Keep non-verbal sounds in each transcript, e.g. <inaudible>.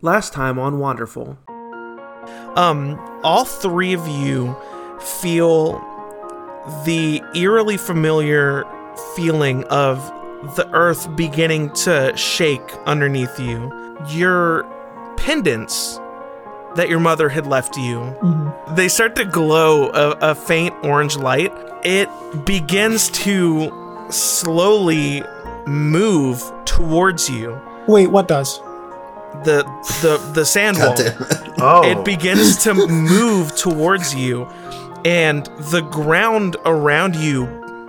Last time on Wanderful. Um, all three of you feel the eerily familiar feeling of the earth beginning to shake underneath you. Your pendants that your mother had left you, they start to glow a, a faint orange light. It begins to slowly move towards you. Wait, what does? The the the sand wall. Damn it. <laughs> Oh, It begins to move towards you, and the ground around you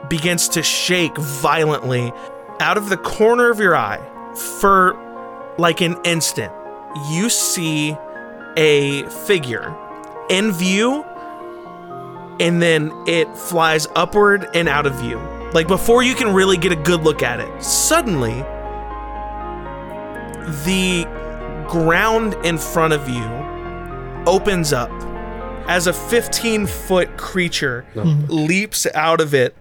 begins to shake violently. Out of the corner of your eye, for like an instant, you see a figure in view, and then it flies upward and out of view. Like before you can really get a good look at it, suddenly the ground in front of you opens up as a 15 foot creature mm-hmm. leaps out of it.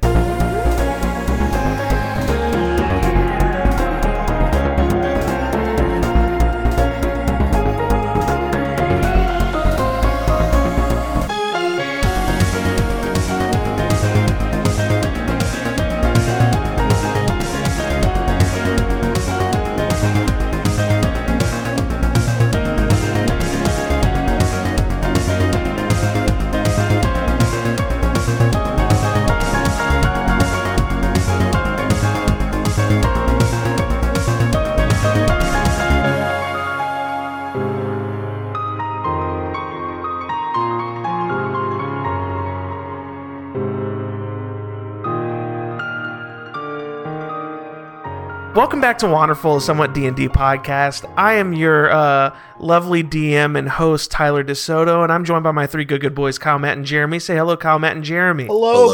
Welcome back to Wanderful, a somewhat D and D podcast. I am your uh, lovely DM and host Tyler DeSoto, and I'm joined by my three good good boys, Kyle, Matt, and Jeremy. Say hello, Kyle, Matt, and Jeremy. Hello.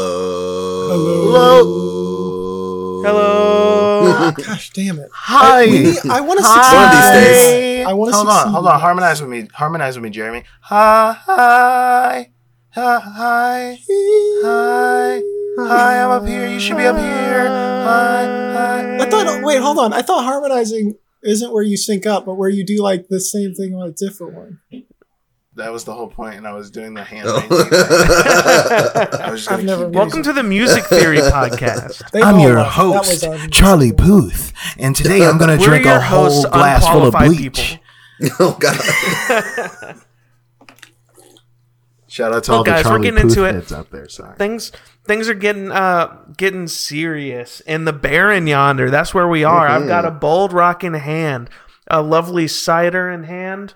Hello. Hello. <laughs> Gosh damn it! hi. I, we I want to One of these days. I want to hold on, hold on. Harmonize with me. Harmonize with me, Jeremy. Hi, hi, hi, hi, hi, hi. I'm up here. You should be up here. Hi, hi. I thought. Wait, hold on. I thought harmonizing isn't where you sync up, but where you do like the same thing on a different one. That was the whole point, and I was doing the <laughs> hand. thing. Oh. I've never. Welcome to the Music Theory <laughs> podcast. They I'm your left. Host, Charlie Booth, and today I'm gonna <laughs> drink your a whole glass full of bleach. people. oh god. Shout out to Well, all guys, the we're Charlie getting into it. heads out there. Sorry. Things things are getting uh getting serious. And the Barren Yonder, that's where we are. I've got a bold rock in hand, a lovely cider in hand,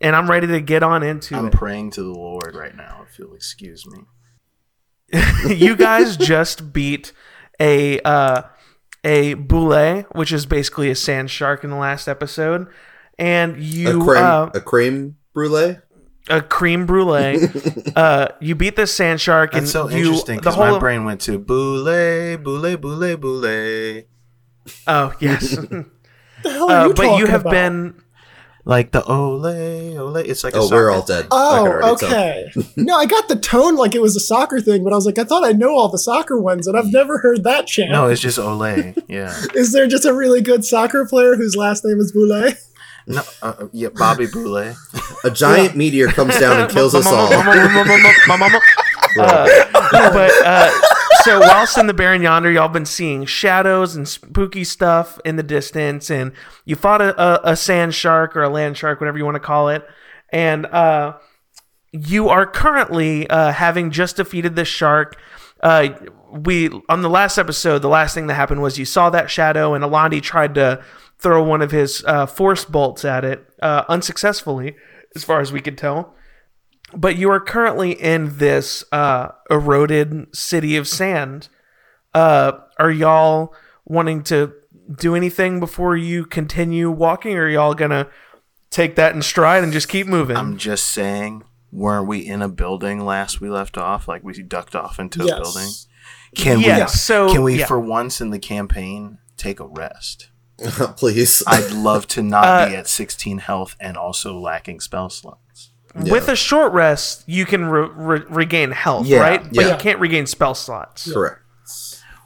and I'm ready to get on into I'm it. praying to the Lord right now. If you'll excuse me. <laughs> you guys <laughs> just beat a uh, a bulette, which is basically a sand shark in the last episode, and a you creme, uh, a creme brulee. A cream brulee. <laughs> uh, you beat the sand shark, and That's so you interesting because my brain went to boule, boule, boule, boule. oh yes, <laughs> the hell are uh, you but you have about? been Like the ole, ole. It's like a Oh, soccer we're all dead. Oh, okay. <laughs> no, I got the tone like it was a soccer thing, but I was like, I thought I know all the soccer ones, and I've never heard that chant. No, it's just ole. Yeah. Is there just a really good soccer player whose last name is Boulay? No, uh, uh, yeah, Bobby Boule. A giant meteor comes down and kills us all. <laughs> Uh, but uh, so whilst in the Barren Yonder, y'all been seeing shadows and spooky stuff in the distance, and you fought a, a, a sand shark or a land shark, whatever you want to call it, and uh, you are currently uh, having just defeated this shark. We on the last episode, the last thing that happened was you saw that shadow, and Alandi tried to throw one of his uh, force bolts at it, uh, unsuccessfully, as far as we could tell but you are currently in this uh, eroded city of sand. Uh, are y'all wanting to do anything before you continue walking, or are y'all gonna take that in stride and just keep moving? I'm just saying, weren't we in a building last we left off? Like we ducked off into Yes. a building. Can Yes, we? so- can we, yeah. for once in the campaign, take a rest? <laughs> Please. I'd love to not Uh, be at 16 health and also lacking spell slots. With a short rest, you can re- re- regain health, Yeah, right? But you can't regain spell slots. Correct.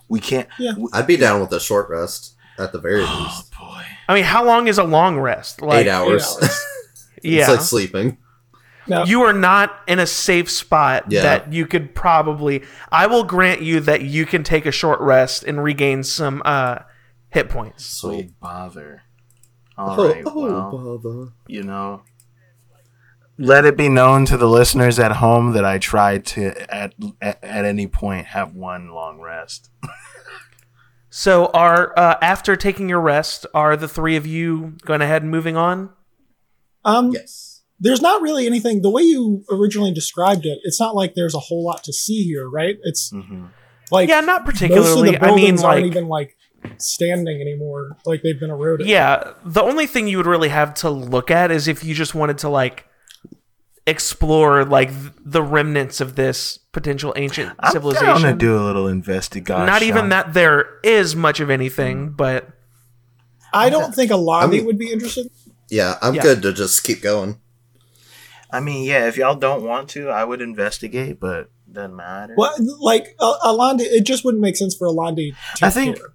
We can't. Yeah. w- I'd be down with a short rest at the very least. Oh least. boy. I mean, how long is a long rest? Like, Eight hours. hours. Yeah. <laughs> It's like sleeping. Now, you are not in a safe spot Yeah. that you could probably I will grant you that you can take a short rest and regain some uh hit points. Sweet. Oh, bother. All Oh, right, oh, well, bother. you know, let it be known to the listeners at home that I tried to at at, at any point have one long rest. <laughs> So are uh, after taking your rest, are the three of you going ahead and moving on? um, Yes. There's not really anything. The way you originally described it, it's not like there's a whole lot to see here, right? It's Mm-hmm. like Yeah, not most of particularly. the I mean buildings aren't like even like standing anymore. Like they've been eroded. Yeah, the only thing you would really have to look at is if you just wanted to like explore like the remnants of this potential ancient civilization. I'm gonna do a little investigation. Not even that there is much of anything, but I don't think a lot I mean- would be interested. Yeah, I'm Yeah. good to just keep going. I mean, yeah, if y'all don't want to, I would investigate, but doesn't matter. Well, like uh, Alandi, it just wouldn't make sense for Alandi. To I think care.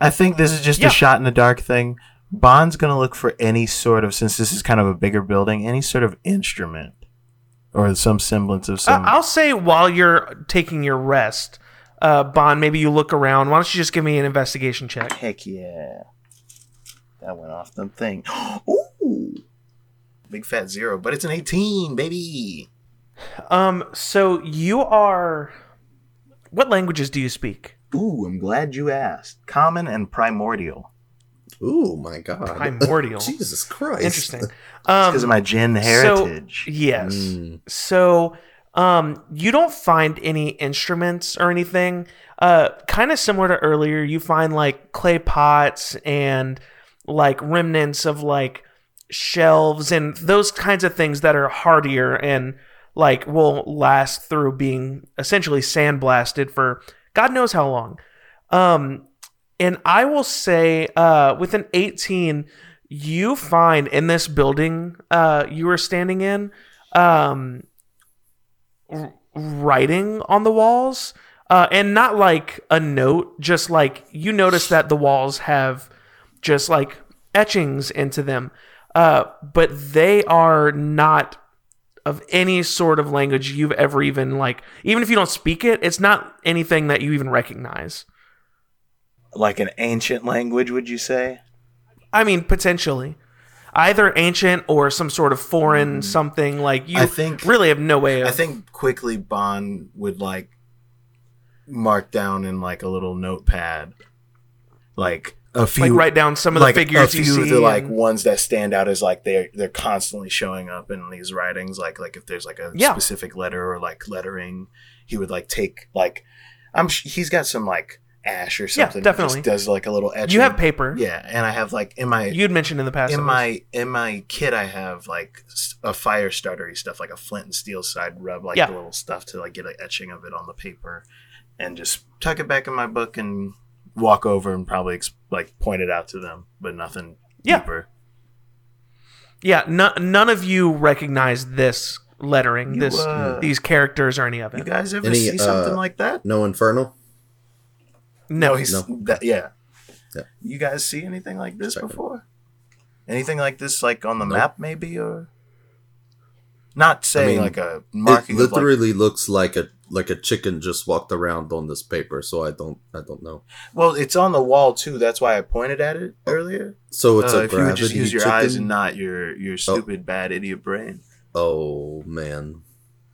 I think this is just Yeah. a shot in the dark thing. Bond's gonna look for any sort of since this is kind of a bigger building, any sort of instrument or some semblance of uh, some. I'll say while you're taking your rest, uh, Bond, maybe you look around. Why don't you just give me an investigation check? Heck yeah, that went off them thing. <gasps> Ooh, big fat zero, but it's an eighteen, baby. Um, so you are. What languages do you speak? Ooh, I'm glad you asked. Common and primordial. Ooh, my God. Primordial. <laughs> Jesus Christ. Interesting. <laughs> Um, Because of my Jin heritage. So, yes. Mm. So, um, you don't find any instruments or anything. Uh, kind of similar to earlier, you find like clay pots and like remnants of like shelves and those kinds of things that are hardier and like will last through being essentially sandblasted for God knows how long. Um, and I will say, uh, with an 18, you find in this building uh, you were standing in um, writing on the walls. Uh, and not like a note, just like you notice that the walls have just like etchings into them. Uh, but they are not of any sort of language you've ever even like even if you don't speak it it's not anything that you even recognize Like an ancient language, would you say? I mean, potentially. Either ancient or some sort of foreign something like you I think- really have no way of I think quickly Bond would like mark down in like a little notepad, like a few, like write down some of the figures a few of the like and- ones that stand out as like they're they're constantly showing up in these writings. Like like if there's like a Yeah. specific letter or like lettering, he would like take like I'm sh- he's got some like ash or something. He definitely. just does like a little etching. you have paper. yeah, and I have like in my You'd mentioned in the past. in my in my kit I have like a fire startery stuff like a flint and steel side rub like Yeah. the little stuff to like get an etching of it on the paper and just tuck it back in my book and walk over and probably like pointed out to them but nothing Yeah. deeper. yeah. No, none of you recognize this lettering, You, this uh, these characters or any of it. You guys ever Any, see something uh, like that? No Infernal? No, he's No. that, yeah. Yeah. You guys see anything like this Check it. before? Anything like this like on the Nope. map maybe or not saying mean, like a It marking of, like, literally looks like a like a chicken just walked around on this paper, so I don't I don't know. Well, it's on the wall too. That's why I pointed at it earlier. So it's Uh, a if you would just use your chicken. eyes and not your your stupid bad idiot brain. oh man,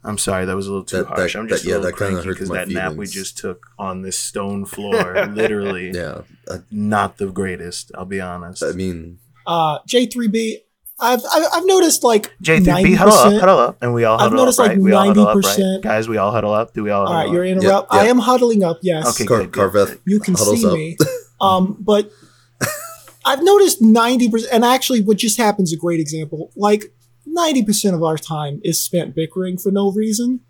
I'm sorry, that was a little too That- harsh. that- I'm just that- yeah, a little that kinda cranky hurts because my that nap we just took on this stone floor, <laughs> literally, yeah. I, not the greatest. I'll be honest. I mean, Uh, J3B, I've, I've I've noticed like J3B, huddle up, 90%. huddle up, and we all huddle up. I've noticed, up, like, right? We all huddle up, right? 90%. Guys, we all huddle up. Do we all? All Huddle right, you're up? interrupt. Yeah, I am huddling up. Yes. Okay, Car- good, good, Carveth good. You can see up. me. <laughs> Um, but I've noticed 90%, and actually what just happened is a great example. Like 90% of our time is spent bickering for no reason.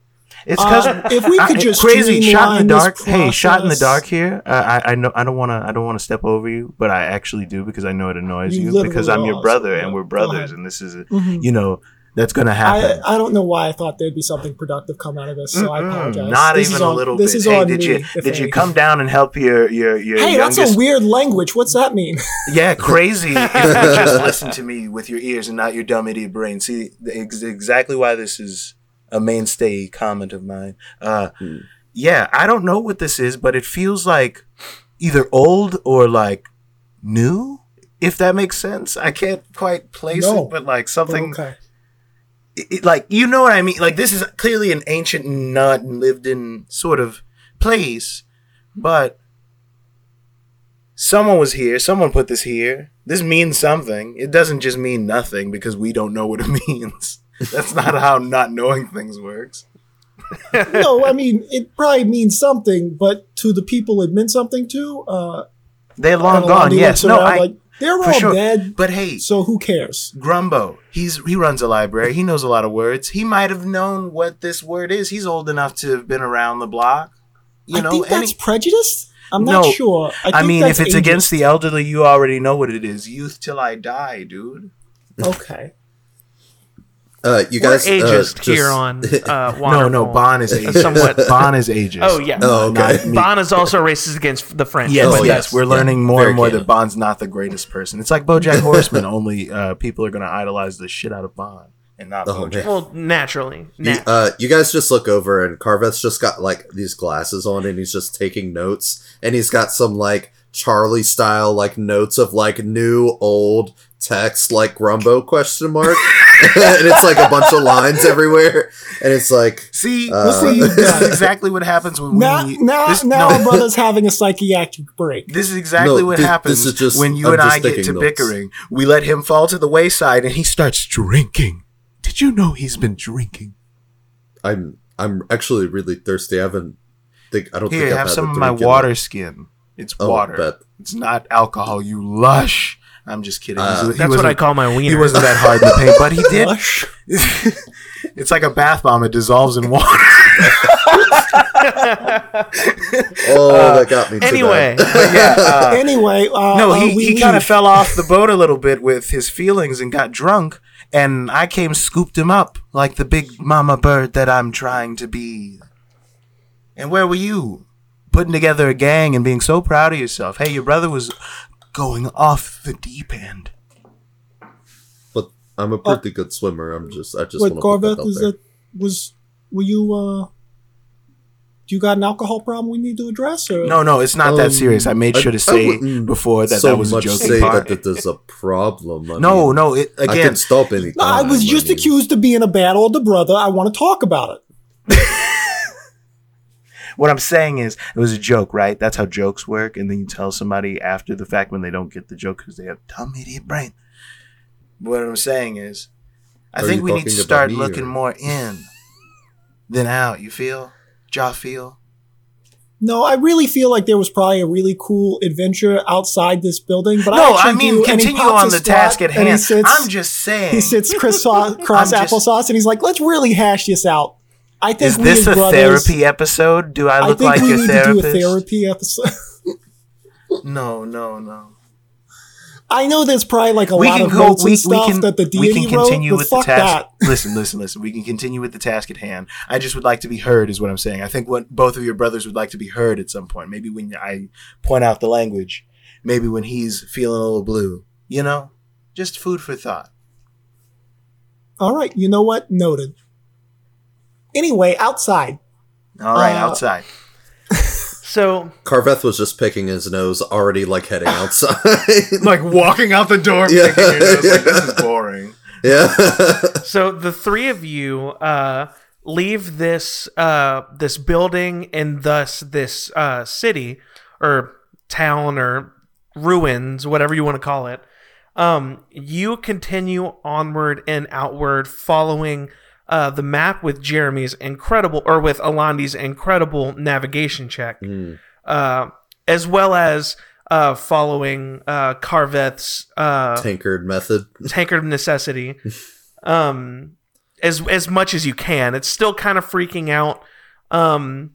It's because Uh, if we could just crazy shot in the dark. Hey, shot in the dark here. Uh, I I know I don't want to I don't want to step over you, but I actually do because I know it annoys You you, because I'm your brother and we're brothers, and this is a, Mhm. you know that's gonna happen. I, I don't know why I thought there'd be something productive come out of this, so I Mm-mm, apologize. Not This is even a on- little this bit. Is hey, did you did you come down and help your your your Hey, that's a weird language. What's that mean? <laughs> yeah, crazy. <laughs> just listen to me with your ears and not your dumb idiot brain. See, ex- exactly why this is a mainstay comment of mine. Uh, Hmm. Yeah, I don't know what this is, but it feels like either old or like new. If that makes sense, I can't quite place No. it, but like something okay. it, it- like you know what I mean. Like this is clearly an ancient, not lived in sort of place, but someone was here. Someone put this here. This means something. It doesn't just mean nothing because we don't know what it <laughs> means. <laughs> That's not how not knowing things works. <laughs> no, I mean it probably means something, but to the people it meant something to, uh, They're long gone. Yes, no, I like they're all sure. dead. But hey, So who cares? Grumbo, he's he runs a library. He knows a lot of words. He might have known what this word is. He's old enough to have been around the block. You I know, think that's he- prejudice. I'm not No, sure. I, I mean, if it's ageist. against the elderly, you already know what it is. Youth till I die, dude. okay, Uh, you We're guys uh, just- here on <laughs> uh, No, no, Wanderful. Bon is ageist. somewhat- <laughs> Bon is ageist. Oh yeah. Oh, okay. Not. Bon is also racist against the French. Yes, Oh, yes, yes. we're Yeah, learning more very and more canon. that Bond's not the greatest person. It's like BoJack Horseman. <laughs> only uh, people are going to idolize the shit out of Bond and not Oh, BoJack. man. Well, naturally. You, uh, you guys just look over and Carveth's just got like these glasses on and he's just taking notes and he's got some like Charlie style like notes of like new old text like Grumbo question mark <laughs> and it's like a bunch of lines everywhere and it's like See, Uh, see, this <laughs> is exactly what happens when now we. now this, now no, <laughs> brother's having a psychiatric break. This is exactly No, what thi- happens this is just- when you I'm and just I get to notes. bickering. We let him fall to the wayside and he starts drinking. Did you know he's been drinking? I'm I'm actually really thirsty I haven't think I don't Here, think I've have some of my water like- skin. It's Oh, water. bet. It's not alcohol, you lush. I'm just kidding. Uh, He's- he That's what I call my wiener. He wasn't that hard in the paint, but he did. <laughs> It's like a bath bomb. It dissolves in water. <laughs> Oh that got me Anyway, <laughs> yeah, uh, Anyway, uh, no, uh, he, he kind of fell off the boat a little bit with his feelings and got drunk. And I came, scooped him up like the big mama bird that I'm trying to be. And where were you? Putting together a gang and being so proud of yourself. Hey, your brother was going off the deep end. but I'm a pretty good swimmer I'm just I just What want to put that Corvette out is there. that? Was were you? uh Do you got an alcohol problem we need to address? Or No, no, it's not that Um, serious. I made I- sure to say before that so that was a much joking say part. that there's a problem I no, mean, no, it, I again, can stop any No, I was time, just mean- accused of being a bad older brother. I want to talk about it. <laughs> What I'm saying is, it was a joke, right? That's how jokes work. And then you tell somebody after the fact when they don't get the joke because they have dumb idiot brain. What I'm saying is, I Are think we need to start looking or- more in than out. You feel? Jaw feel? No, I really feel like there was probably a really cool adventure outside this building. But No, I, I mean, continue on the task at hand. Sits, I'm just saying. he sits cross, cross <laughs> I'm just- applesauce, and he's like, "Let's really hash this out." I think is this a brothers, therapy episode? Do I I look think like we your need therapist? to do a therapy episode. <laughs> No, no, no. I know there's probably like a we lot of go. notes We, and stuff can. that the we can continue wrote, with the fuck task. that. <laughs> Listen, listen, listen. We can continue with the task at hand. I just would like to be heard, is what I'm saying. I think what both of your brothers would like to be heard at some point. Maybe when I point out the language. Maybe when he's feeling a little blue. You know, just food for thought. All right, you know what? Noted. Anyway, outside. All right, Uh, outside. <laughs> so Carveth was just picking his nose, already like heading <laughs> outside. Like walking out the door, Yeah. picking your nose, like this is boring. <laughs> yeah. so the three of you uh, leave this uh, this building and thus this uh, city or town or ruins, whatever you want to call it. Um, you continue onward and outward, following uh, the map with Jeremy's incredible or with Alandi's incredible navigation check, uh, as well as uh, following uh, Carveth's uh, Tankard method. <laughs> tankard necessity um as as much as you can. It's still kind of freaking out. Um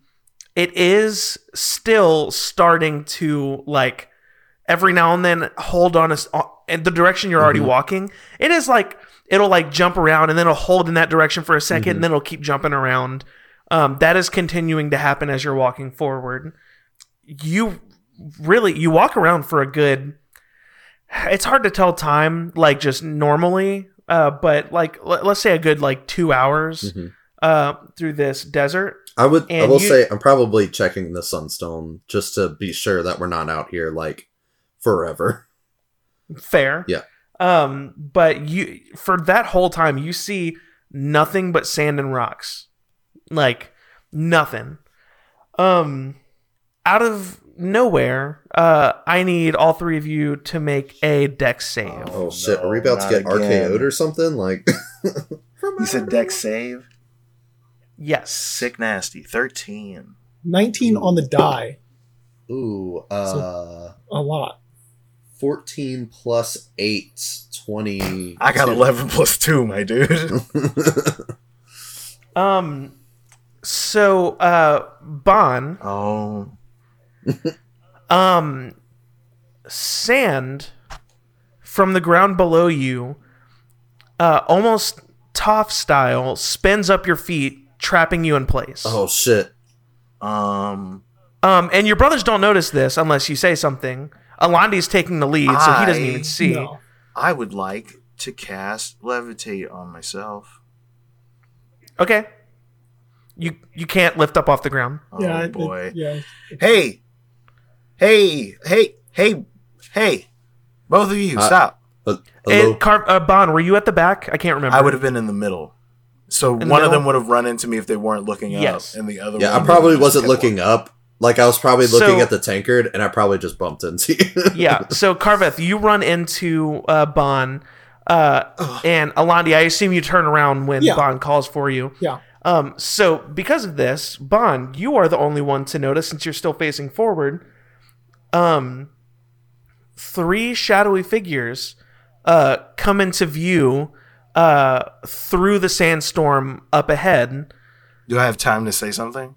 it is still starting to like every now and then hold on a uh, in the direction you're already walking. It is like it'll like jump around and then it'll hold in that direction for a 2nd and then it'll keep jumping around. Um, that is continuing to happen as you're walking forward. You really you walk around for a good. It's hard to tell time like just normally, uh, but like let, us say a good like two hours Mhm. uh, through this desert. I would. I will you- say I'm probably checking the sunstone just to be sure that we're not out here like forever. Fair. Yeah. Um, but you for that whole time you see nothing but sand and rocks. Like nothing. Um out of nowhere, uh I need all three of you to make a dex save. Oh, shit! Are we about to get again. RKO'd or something? Like, <laughs> You said dex save? Yes. Sick nasty. 13. 19 on the die. ooh, uh, A lot. 14 plus 8, 20. I got 11 plus 2, my dude. <laughs> Um so uh Bon, oh. um sand from the ground below you uh almost Toph style spins up your feet trapping you in place oh, shit. Um. um and your brothers don't notice this unless you say something Alandi's taking the lead so he doesn't I- even see No. I would like to cast levitate on myself. okay you you can't lift up off the ground Oh yeah, it- boy. yeah. Hey, hey, hey, hey, hey! Both of you, Uh, stop! Uh, hello? and Car- uh, Bon were you at the back I can't remember I would have been in the middle, so the one of middle? them would have run into me if they weren't looking up, Yes. and the other yeah, I one probably would've just wasn't kept looking up. Like, I was probably looking So- at the tankard, and I probably just bumped into you. <laughs> yeah. So Carveth, you run into uh, Bon, uh, and Alandi. I assume you turn around when Yeah. Bon calls for you. Yeah. Um. So because of this, Bon, you are the only one to notice since you're still facing forward. Um. Three shadowy figures, uh, come into view, uh, through the sandstorm up ahead. Do I have time to say something?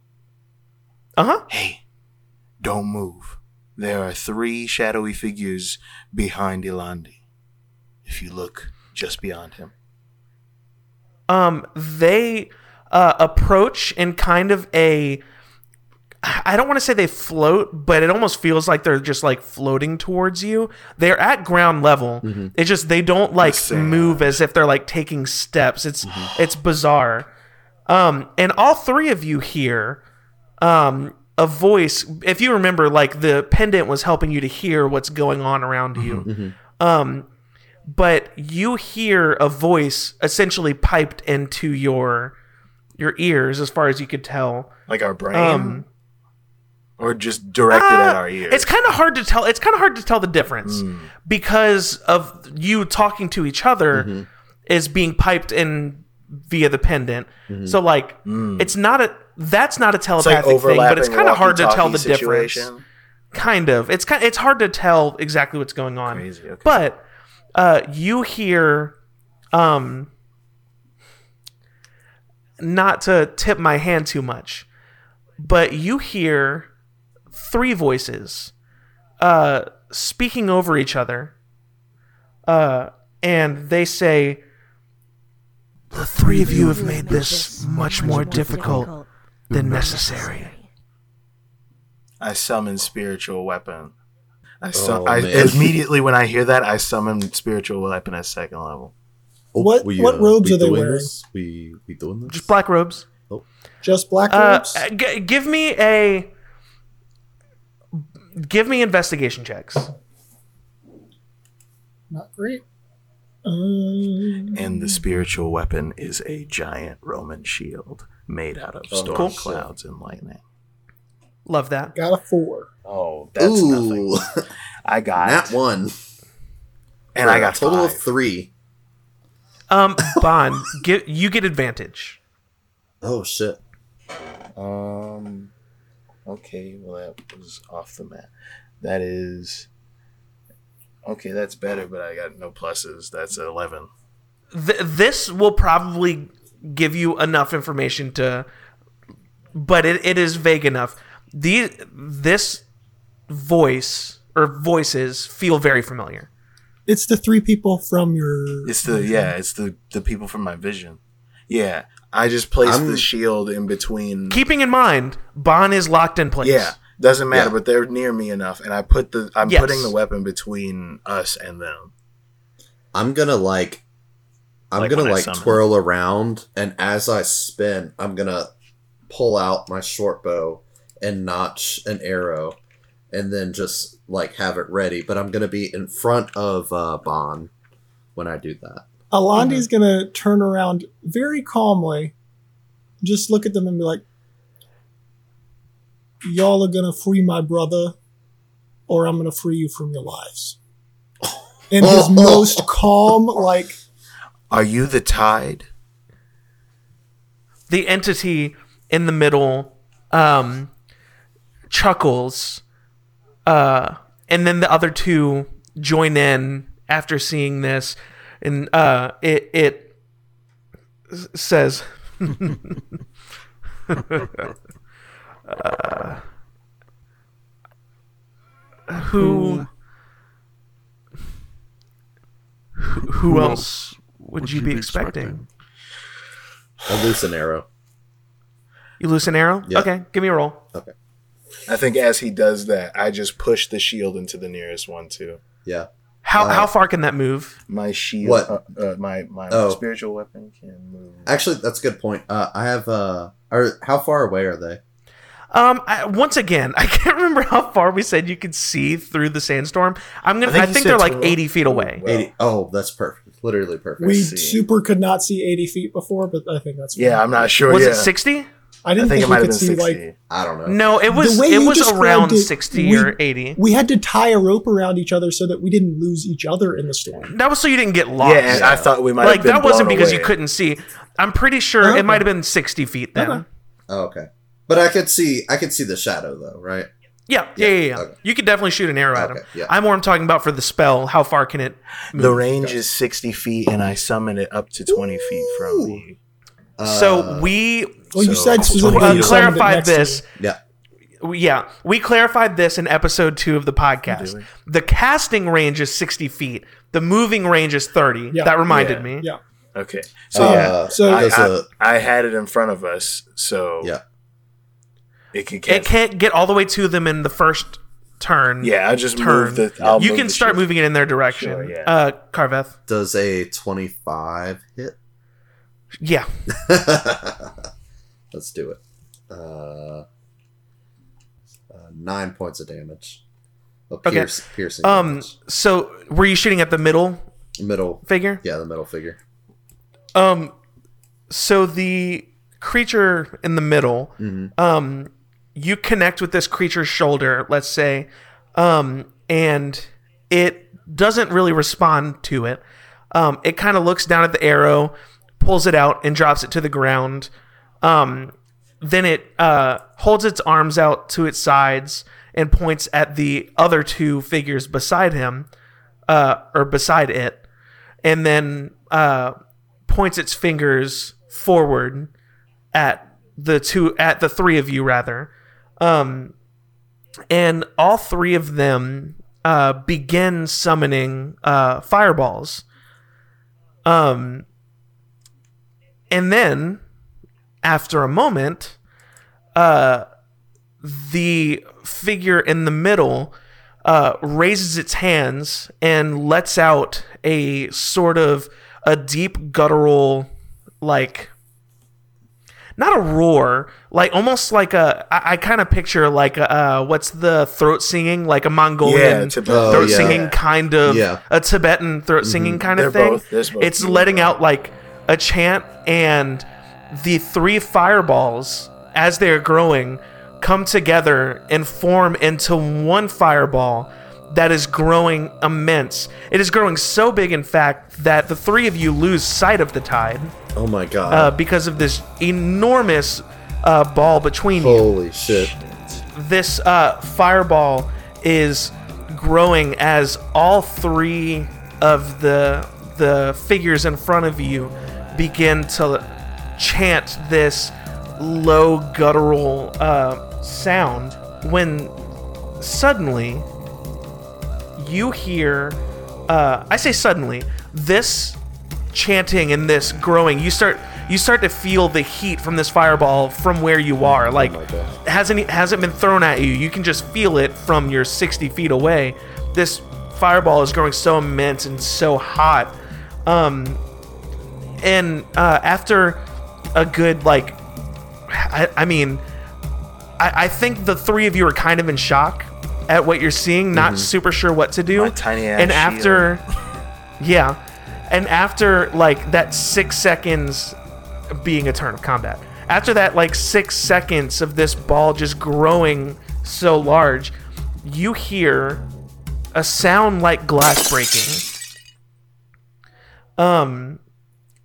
Uh huh. Hey, don't move. There are three shadowy figures behind Alandi. If you look just beyond him. um, they uh, approach in kind of a I don't want to say they float, but it almost feels like they're just like floating towards you. They're at ground level. It's just they don't like sand. move as if they're like taking steps. It's it's bizarre. Um, and all three of you here, um, a voice. If you remember, like the pendant was helping you to hear what's going on around you. Um, but you hear a voice essentially piped into your your ears, as far as you could tell. Like our brain? Um, or just directed at Uh, our ears? It's kind of hard to tell. It's kind of hard to tell the difference because of you talking to each other is being piped in via the pendant. So like, it's not a that's not a It's like telepathic thing, but it's kind of hard to tell the walkie-talkie difference. Kind of. It's kind. It's hard to tell exactly what's going on. Crazy, okay. But uh, you hear, um, not to tip my hand too much, but you hear three voices uh, speaking over each other, uh, and they say, "The three of you have made this much more difficult than necessary." I summon spiritual weapon. I, su- Oh, I immediately when I hear that, I summon spiritual weapon at second level. Oh, What- what robes we are they doing wearing? This? We we doing this? Just black robes. Oh. Just black Uh, robes? g- give me a give me investigation checks. Not great. Um, And the spiritual weapon is a giant Roman shield made out of Oh, storm cool. clouds and lightning. Love that. got a four. Oh, that's nothing. Ooh, <laughs> I got that one. and I For a got total five. of three. Um, <laughs> Bond, get you get advantage. Oh shit! Um. Okay, well that was off the map. That is. Okay, that's better, but I got no pluses. That's an eleven. Th- this will probably give you enough information to, but it, it is vague enough. The this voice or voices feel very familiar. It's the three people from your. It's the yeah, it's the the people from my vision. Yeah, I just placed I'm- the shield in between. Keeping in mind, Bon is locked in place. yeah, doesn't matter, Yeah. but they're near me enough, and I put the I'm Yes. putting the weapon between us and them. I'm gonna like I'm Like gonna like twirl around and as I spin, I'm gonna pull out my short bow and notch an arrow and then just like have it ready. But I'm gonna be in front of uh Bon when I do that. Alandi's gonna turn around very calmly, just look at them and be like, "Y'all are gonna free my brother, or I'm gonna free you from your lives." In his <laughs> most calm, like, Are you the tide? The entity in the middle um, chuckles, uh, and then the other two join in after seeing this, and uh, it it says. <laughs> Uh, who who, who else would, you, be, expecting? A loose an arrow. You loose an arrow? Yeah. Okay, give me a roll. Okay. I think as he does that, I just push the shield into the nearest one too. Yeah. How Uh, how far can that move? My shield, What? Uh, uh, my my Oh. spiritual weapon can move. Actually that's a good point. Uh I have uh are how far away are they? Um, I, once again, <laughs> I can't remember how far we said you could see through the sandstorm. I'm gonna. I think I think, they're like 12. 80 feet away. Well, Eighty oh, that's perfect. Literally perfect. we see. super could not see 80 feet before, but I think that's. Yeah, I'm not sure. Was yeah. it 60? I I didn't think think, it might we have could been see 60. like. I don't know. No, it was. It was around it, 60 we- or 80. We had to tie a rope around each other so that we didn't lose each other in the storm. That was so you didn't get lost. yeah, and I thought we might like have been that wasn't because away. you couldn't see. I'm pretty sure Okay. it might have been 60 feet then. Okay. Oh, okay. But I could see I could see the shadow though, right? Yeah, yeah, yeah, yeah. okay. You could definitely shoot an arrow at him. Okay, yeah. I'm more I'm talking about for the spell. How far can it? The range is 60 feet, and I summon it up to 20 feet from me. so Uh, we Well, you said specifically uh, you summoned it clarified this. yeah. we- yeah, we clarified this in episode two of the podcast. The casting range is 60 feet. The moving range is 30. Yeah. That reminded Yeah. me. Yeah. Okay. So, Uh, yeah. so- I, does I, a- I had it in front of us, so Yeah. It can It cancel. can't get all the way to them in the first turn. Yeah, I just turn. move the. I'll you move can the start shield. moving it in their direction. Sure, yeah. Uh, Carveth. Does a 25 hit? Yeah. <laughs> Let's do it. Uh, uh, nine points of damage. A Okay. pierce, piercing Um. damage. So, were you shooting at the middle Middle. figure? Yeah, the middle figure. Um. So the creature in the middle, um, you connect with this creature's shoulder, let's say, um, and it doesn't really respond to it. Um, it kind of looks down at the arrow, pulls it out, and drops it to the ground. Um, then it uh, holds its arms out to its sides and points at the other two figures beside him, uh, or beside it, and then uh, points its fingers forward at the two at the three of you rather um and all three of them uh begin summoning uh fireballs. Um and then after a moment uh the figure in the middle uh, raises its hands and lets out a sort of a deep guttural like not a roar like almost like a i, I kind of picture like a, uh, what's the throat singing like a mongolian Yeah, Tibet. Oh, throat yeah. singing kind of Yeah. a tibetan throat singing kind of They're thing both- both. it's letting out like a chant and the three fireballs as they're growing come together and form into one fireball that is growing immense. It is growing so big, in fact, that the three of you lose sight of the tide Oh my god. uh, because of this enormous uh, ball between you Holy shit. this uh, fireball is growing as all three of the the figures in front of you begin to chant this low guttural uh, sound when suddenly you hear uh, I say suddenly, this chanting and this growing, you start you start to feel the heat from this fireball from where you are. Like God. hasn't hasn't been thrown at you. You can just feel it from your 60 feet away. This fireball is growing so immense and so hot. Um, and uh, after a good like, I, I mean, I, I think the three of you are kind of in shock at what you're seeing, not super sure what to do. My tiny ass and after, yeah, and after like that six seconds being a turn of combat, after that like six seconds of this ball just growing so large, you hear a sound like glass breaking. Um,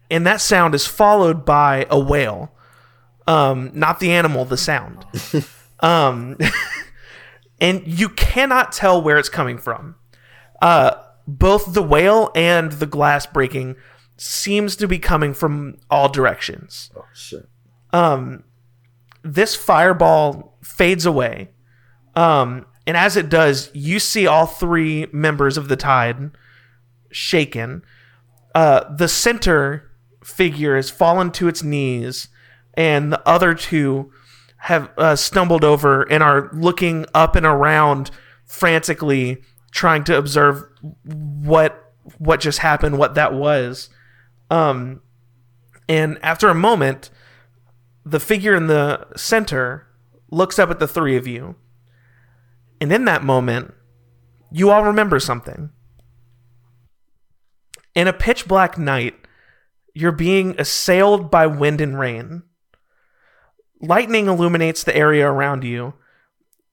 and that sound is followed by a wail. Um, not the animal, the sound. <laughs> um, <laughs> and you cannot tell where it's coming from. Uh, both the whale and the glass breaking seems to be coming from all directions. Oh shit. Um, this fireball fades away. Um, and as it does, you see all three members of the tide shaken. Uh, the center figure has fallen to its knees, and the other two have uh, stumbled over and are looking up and around frantically, trying to observe what what just happened, what that was. Um, and after a moment, the figure in the center looks up at the three of you. And in that moment, you all remember something. In a pitch black night, you're being assailed by wind and rain. Lightning illuminates the area around you.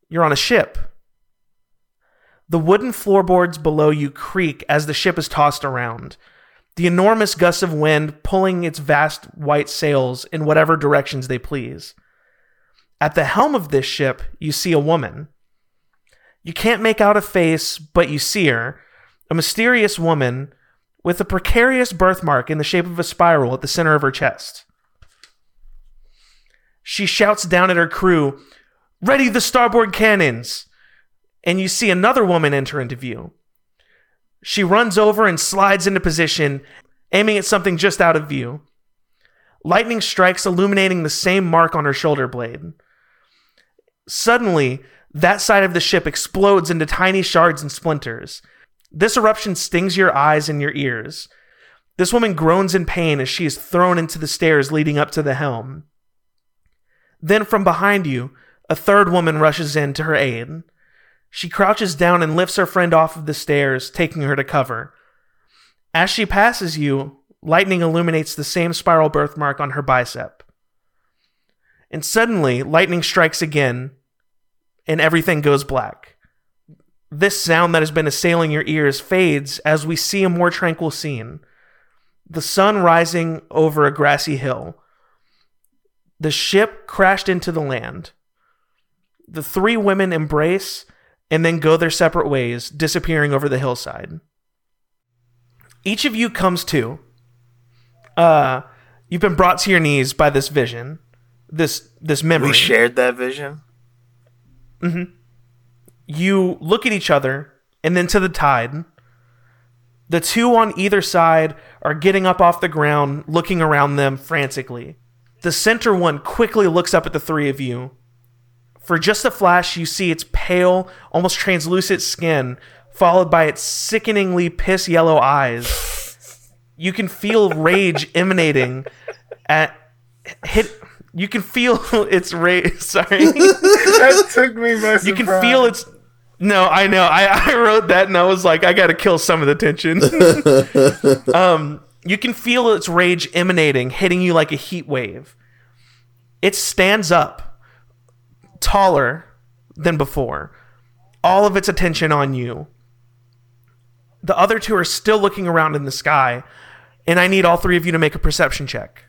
You're on a ship. The wooden floorboards below you creak as the ship is tossed around the enormous gusts of wind pulling its vast white sails in whatever directions they please. At the helm of this ship, you see a woman. You can't make out a face, but you see her, a mysterious woman with a precarious birthmark in the shape of a spiral at the center of her chest. She shouts down at her crew, Ready the starboard cannons! And you see another woman enter into view. She runs over and slides into position, aiming at something just out of view. Lightning strikes, illuminating the same mark on her shoulder blade. Suddenly, that side of the ship explodes into tiny shards and splinters. This eruption stings your eyes and your ears. This woman groans in pain as she is thrown into the stairs leading up to the helm. Then, from behind you, a third woman rushes in to her aid. She crouches down and lifts her friend off of the stairs, taking her to cover. As she passes you, lightning illuminates the same spiral birthmark on her bicep. And suddenly, lightning strikes again, and everything goes black. This sound that has been assailing your ears fades as we see a more tranquil scene. The sun rising over a grassy hill. The ship crashed into the land. The three women embrace and then go their separate ways, disappearing over the hillside. Each of you comes to. Uh, you've been brought to your knees by this vision, this this memory. We shared that vision. you look at each other and then to the tide. The two on either side are getting up off the ground, looking around them frantically. The center one quickly looks up at the three of you. For just a flash, you see its pale, almost translucent skin, followed by its sickeningly piss yellow eyes. You can feel rage <laughs> emanating at hit. You can feel <laughs> its rage. <laughs> Sorry. that took me by you can feel its no i know I, I wrote that and i was like i gotta kill some of the tension um you can feel its rage emanating hitting you like a heat wave it stands up taller than before all of its attention on you the other two are still looking around in the sky and i need all three of you to make a perception check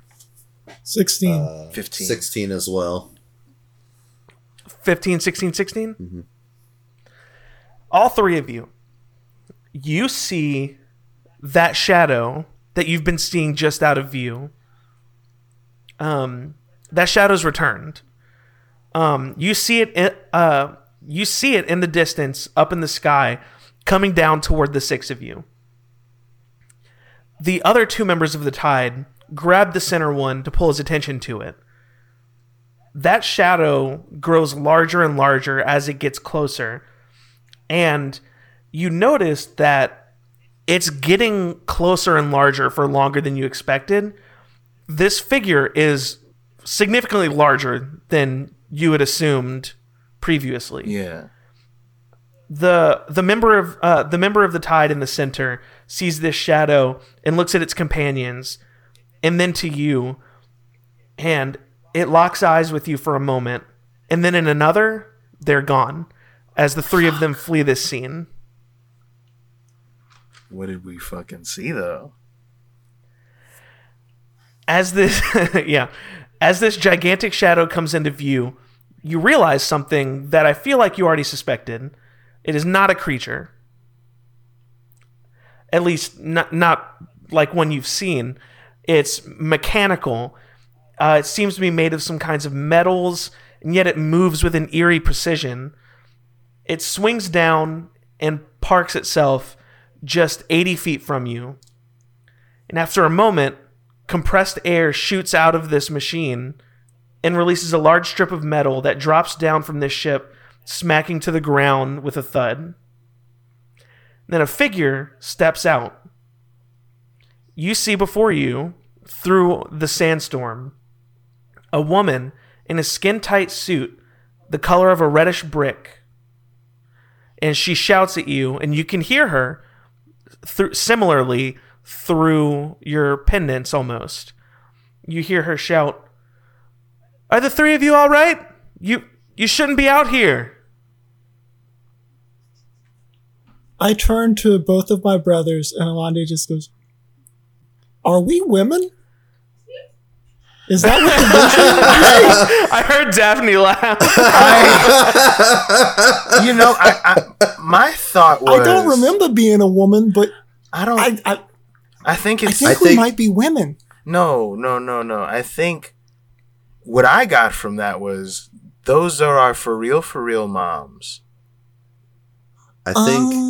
16. Uh, 15. 16 as well. 15, 16, 16? All three of you, you see that shadow that you've been seeing just out of view. Um, that shadow's returned. Um, you see it. In, uh, you see it in the distance, up in the sky, coming down toward the six of you. the other two members of the tide grab the center one to pull his attention to it. That shadow grows larger and larger as it gets closer. And you notice that it's getting closer and larger for longer than you expected. This figure is significantly larger than you had assumed previously Yeah. the the member of uh, the member of the tide in the center sees this shadow and looks at its companions and then to you and it locks eyes with you for a moment and then in another they're gone as the three of them flee this scene What did we fucking see though? as this <laughs> yeah as this gigantic shadow comes into view you realize something that i feel like you already suspected. It is not a creature. At least not not like one you've seen. It's mechanical. Uh, it seems to be made of some kinds of metals and yet it moves with an eerie precision. It swings down and parks itself just 80 feet from you and after a moment, compressed air shoots out of this machine and releases a large strip of metal that drops down from this ship, smacking to the ground with a thud. Then a figure steps out. You see before you, through the sandstorm, a woman in a skin tight suit, the color of a reddish brick. And she shouts at you, and you can hear her through similarly through your pendants almost. You hear her shout, "Are the three of you all right? You you shouldn't be out here." I turn to both of my brothers, and Alandi just goes, "Are we women?" Is that what the vision? <laughs> I heard Daphne laugh. You know, I, I my thought was I don't remember being a woman, but I don't. I I, I think I it's think I we might be women. no, no, no, no. I think what I got from that was those are our for real, for real moms. I think Um,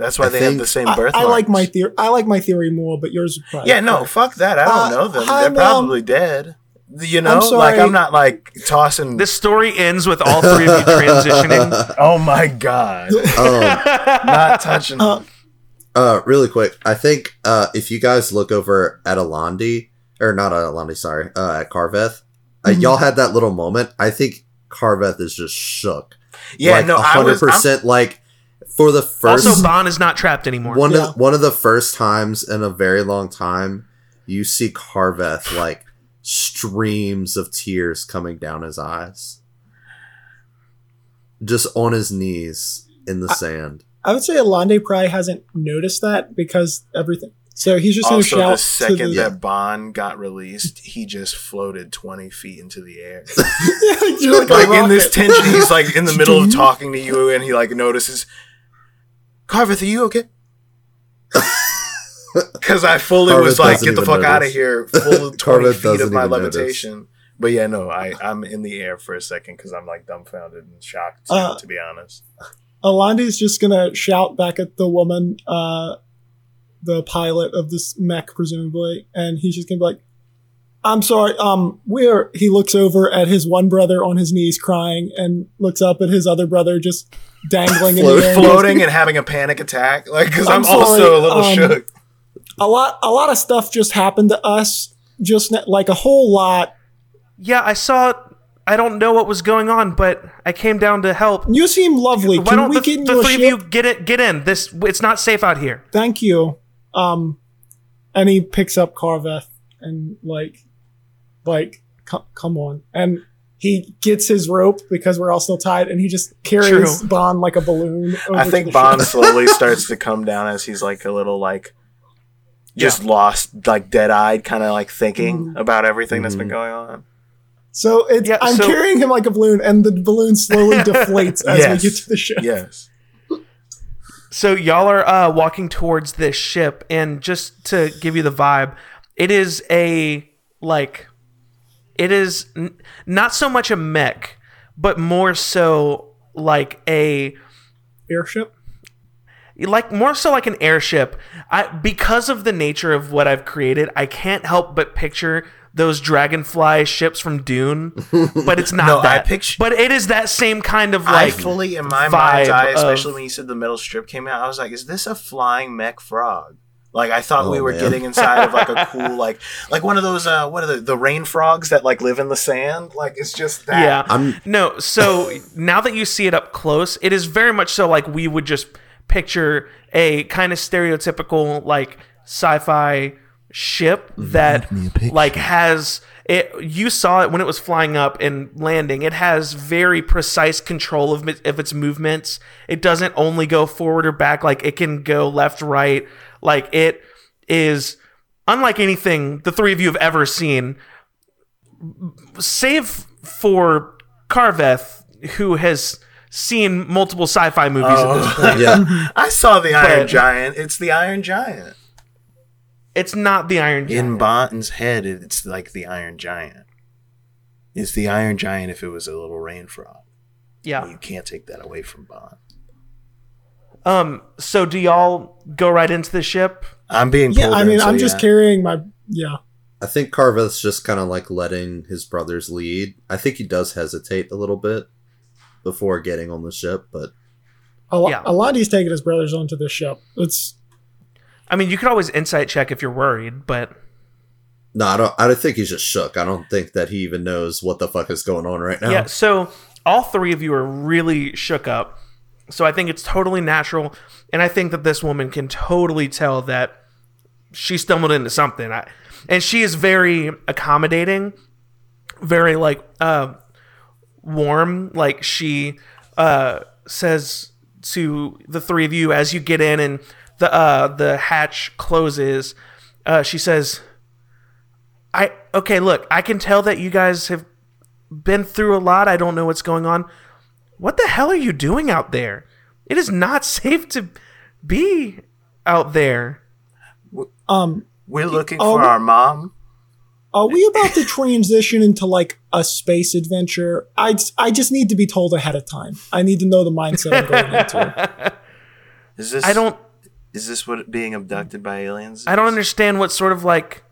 That's why I they have the same I, birth. I like my theory. I like my theory more, but yours is probably Yeah, no, correct. fuck that. I don't Uh, know them. hi, They're Mom. probably dead. You know, I'm like. I'm not like tossing. this story ends with all three of you transitioning. <laughs> oh my god, um, <laughs> not touching. Uh, uh, really quick, I think uh, if you guys look over at Alandi, or not at Alandi, sorry, uh, at Carveth, uh, Mhm. y'all had that little moment. I think Carveth is just shook. yeah, like no, I was. I'm- percent. Like for the first Also, Bond is not trapped anymore. one Yeah. of one of the first times in a very long time, you see Carveth like streams of tears coming down his eyes, just on his knees in the sand. I would say Alandi probably hasn't noticed that because everything. So he's just going to also, shout the to second the, Yeah. that Bond got released, he just floated twenty feet into the air. <laughs> You're like, like in this tension, he's like in the middle of <laughs> talking to you, and he like notices, Carveth, are you okay? <laughs> Because I fully Carveth was like, get the even fuck out of here, full <laughs> twenty Carveth feet of my even notice. levitation. But yeah, no, I I'm in the air for a second because I'm like dumbfounded and shocked, Uh, to be honest. Alandi's just gonna shout back at the woman, uh, the pilot of this mech, presumably, and he's just gonna be like, "I'm sorry, um, we're." He looks over at his one brother on his knees crying, and looks up at his other brother just dangling in the air. and Floating and having a panic attack, like because I'm, I'm sorry, also a little um, shook. A lot, a lot of stuff just happened to us. Just na- like a whole lot. yeah, I saw. I don't know what was going on, but I came down to help. You seem lovely. Why Can don't we the, get in the three ship? of you get it? Get in. This it's not safe out here. Thank you. Um, and he picks up Carveth and like, like, co- come on, and he gets his rope because we're all still tied, and he just carries True. Bond like a balloon. Over I think Bond ship. slowly <laughs> starts to come down as he's like a little like just lost, like dead eyed, kind of like thinking about everything that's been going on. So it's Yeah, I'm so- carrying him like a balloon, and the balloon slowly <laughs> deflates as Yes. we get to the ship. Yes. So y'all are uh, walking towards this ship, and just to give you the vibe, it is a like, it is n- not so much a mech, but more so like a Airship. like more so like an airship. I because of the nature of what I've created, I can't help but picture those dragonfly ships from Dune, <laughs> but it's not No, I that. picture- but it is that same kind of I like fully, in my vibe mind's eye, of- especially when you said the metal strip came out, I was like, "Is this a flying mech frog?" Like I thought we Oh, were man. getting inside of like a <laughs> cool, like like one of those, uh, what are the the rain frogs that like live in the sand? Like it's just that. Yeah. I'm- no, so now that you see it up close, it is very much so like we would just picture a kind of stereotypical like sci-fi ship that me a picture. like has it you saw it when it was flying up and landing it has very precise control of, it- of its movements it doesn't only go forward or back like it can go left right like it is unlike anything the three of you have ever seen save for Carveth, who has seen multiple sci-fi movies at this oh, point. yeah. <laughs> I saw the Iron But- Giant. It's the Iron Giant. It's not the Iron Giant. In Bonton's head, it's like the Iron Giant. It's the Iron Giant if it was a little rain frog. yeah. You can't take that away from Bond. Um. So do y'all go right into the ship? I'm being Yeah, pulled I in, mean, so I'm just yeah. carrying my yeah. I think Carveth's just kind of like letting his brothers lead. I think he does hesitate a little bit before getting on the ship, but A, Yeah. a lot he's taking his brothers onto the ship. It's I mean, you could always insight check if you're worried, but no, I don't. I don't think he's just shook. I don't think that he even knows what the fuck is going on right now. yeah. So all three of you are really shook up. So I think it's totally natural, and I think that this woman can totally tell that she stumbled into something. I, and she is very accommodating, very like uh, warm. Like she uh, says to the three of you as you get in and the uh, the hatch closes. Uh, she says, "I okay. Look, I can tell that you guys have been through a lot. I don't know what's going on. What the hell are you doing out there? It is not <laughs> safe to be out there." um. We're looking for we- our mom. Are we about to transition into like a space adventure? I I just need to be told ahead of time. I need to know the mindset I'm going into. Is this? I don't. Is this what being abducted by aliens? I don't understand what sort of like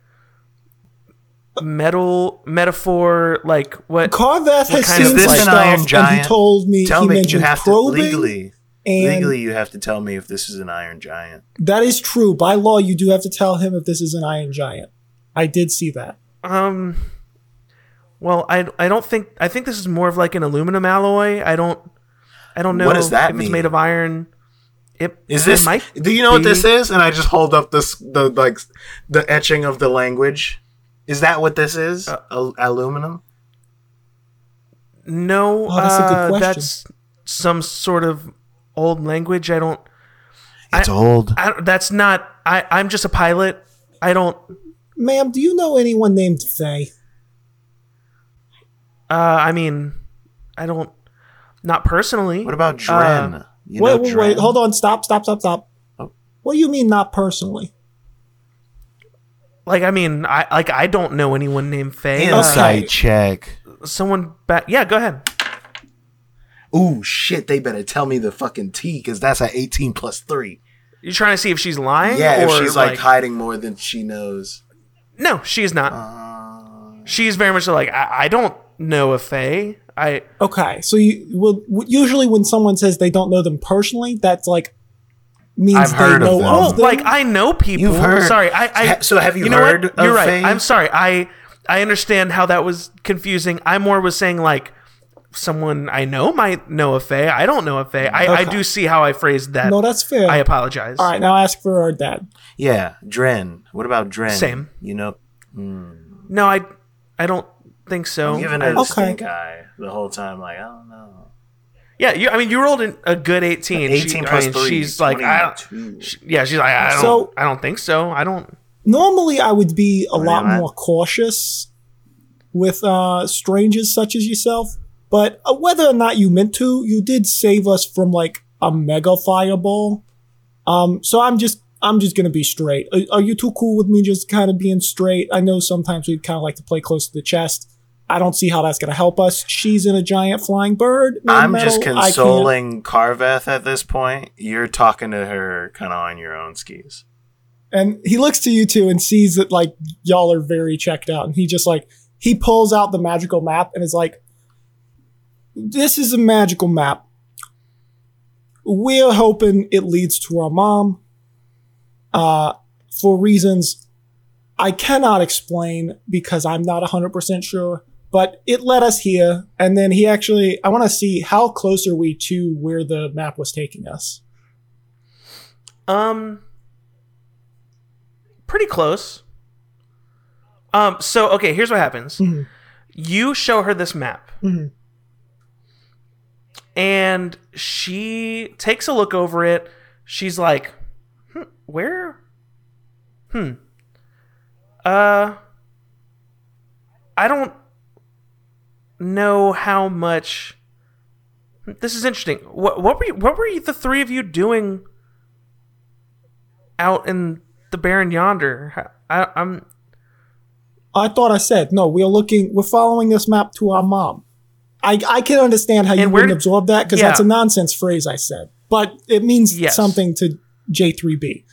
metal metaphor, like what. Carveth has kind of seen Is some this an stuff, Iron and he Giant? told me Tell he me. You mentioned have to legally. Legally, you have to tell me if this is an Iron Giant. that is true. By law, you do have to tell him if this is an Iron Giant. I did see that. Um. Well, I, I don't think I think this is more of like an aluminum alloy. I don't I don't know What does that if mean? it's made of iron. It Is it this? might Do you know what this is? And I just hold up this the like the etching of the language. Is that what this is? Uh, Al- aluminum. No, Oh, that's a good uh, question. that's some sort of old language. I don't. It's old. I, that's not. I. I'm just a pilot. I don't. Ma'am, do you know anyone named Faye? Uh, I mean, I don't. Not personally. What about Dren? Uh, you wait, know wait, Dren? wait, hold on, stop, stop, stop, stop. Oh. What do you mean, not personally? Like, I mean, I like. I don't know anyone named Faye. Uh, Insight check. someone back. Yeah, go ahead. Ooh, shit! They better tell me the fucking T, because that's at eighteen plus three. You're trying to see if she's lying. Yeah, if she's like, hiding more than she knows. No, she is not. Uh, She's very much like I, I don't know a Faye. I Okay, so you well, usually when someone says they don't know them personally, that's like means I've they heard of know them. of oh, them. like I know people. You've heard- Sorry, I. I so have you know heard what? You're right. Faye? I'm sorry. I I understand how that was confusing. I more was saying like someone I know might know a Faye. I don't know a Faye. I, I do see how I phrased that. no, that's fair. I apologize. All right, now ask for our dad. yeah, Dren. What about Dren? Same. You know, hmm. No, I I don't think so. I'm giving I- her the Okay. stink eye the whole time. Like, I don't know. Yeah, you, I mean, you rolled an, a good 18. 18 She- I plus mean, three, She's like, I don't, she- yeah, she's like, I don't, So- I don't think so. I don't. Normally, I would be a lot Right. more cautious with uh, strangers such as yourself, but uh, whether or not you meant to, you did save us from like a mega fireball. Um, so I'm just, I'm just gonna be straight. Are, are you too cool with me just kind of being straight? I know sometimes we kind of like to play close to the chest. I don't see how that's going to help us. She's in a giant flying bird. I'm just metal. Can't- consoling Carveth at this point. You're talking to her kind of on your own skis. And he looks to you two and sees that like y'all are very checked out. And he just like he pulls out the magical map and is like, "This is a magical map. We're hoping it leads to our mom. Uh, for reasons I cannot explain because I'm not 100% sure. But it led us here, and then he actually, I want to see how close are we to where the map was taking us. Um, pretty close. Um, so okay, here's what happens. Mhm. You show her this map, Mhm. and she takes a look over it. She's like, hmm, "Where? Hmm. Uh, I don't know how much." This is interesting. What what were you, what were you, the three of you doing out in the barren yonder? I, I'm I thought I said no. We're looking. We're following this map to our mom. I I can understand how you And where wouldn't did- absorb that because Yeah. that's a nonsense phrase I said, but it means Yes. something to J3B.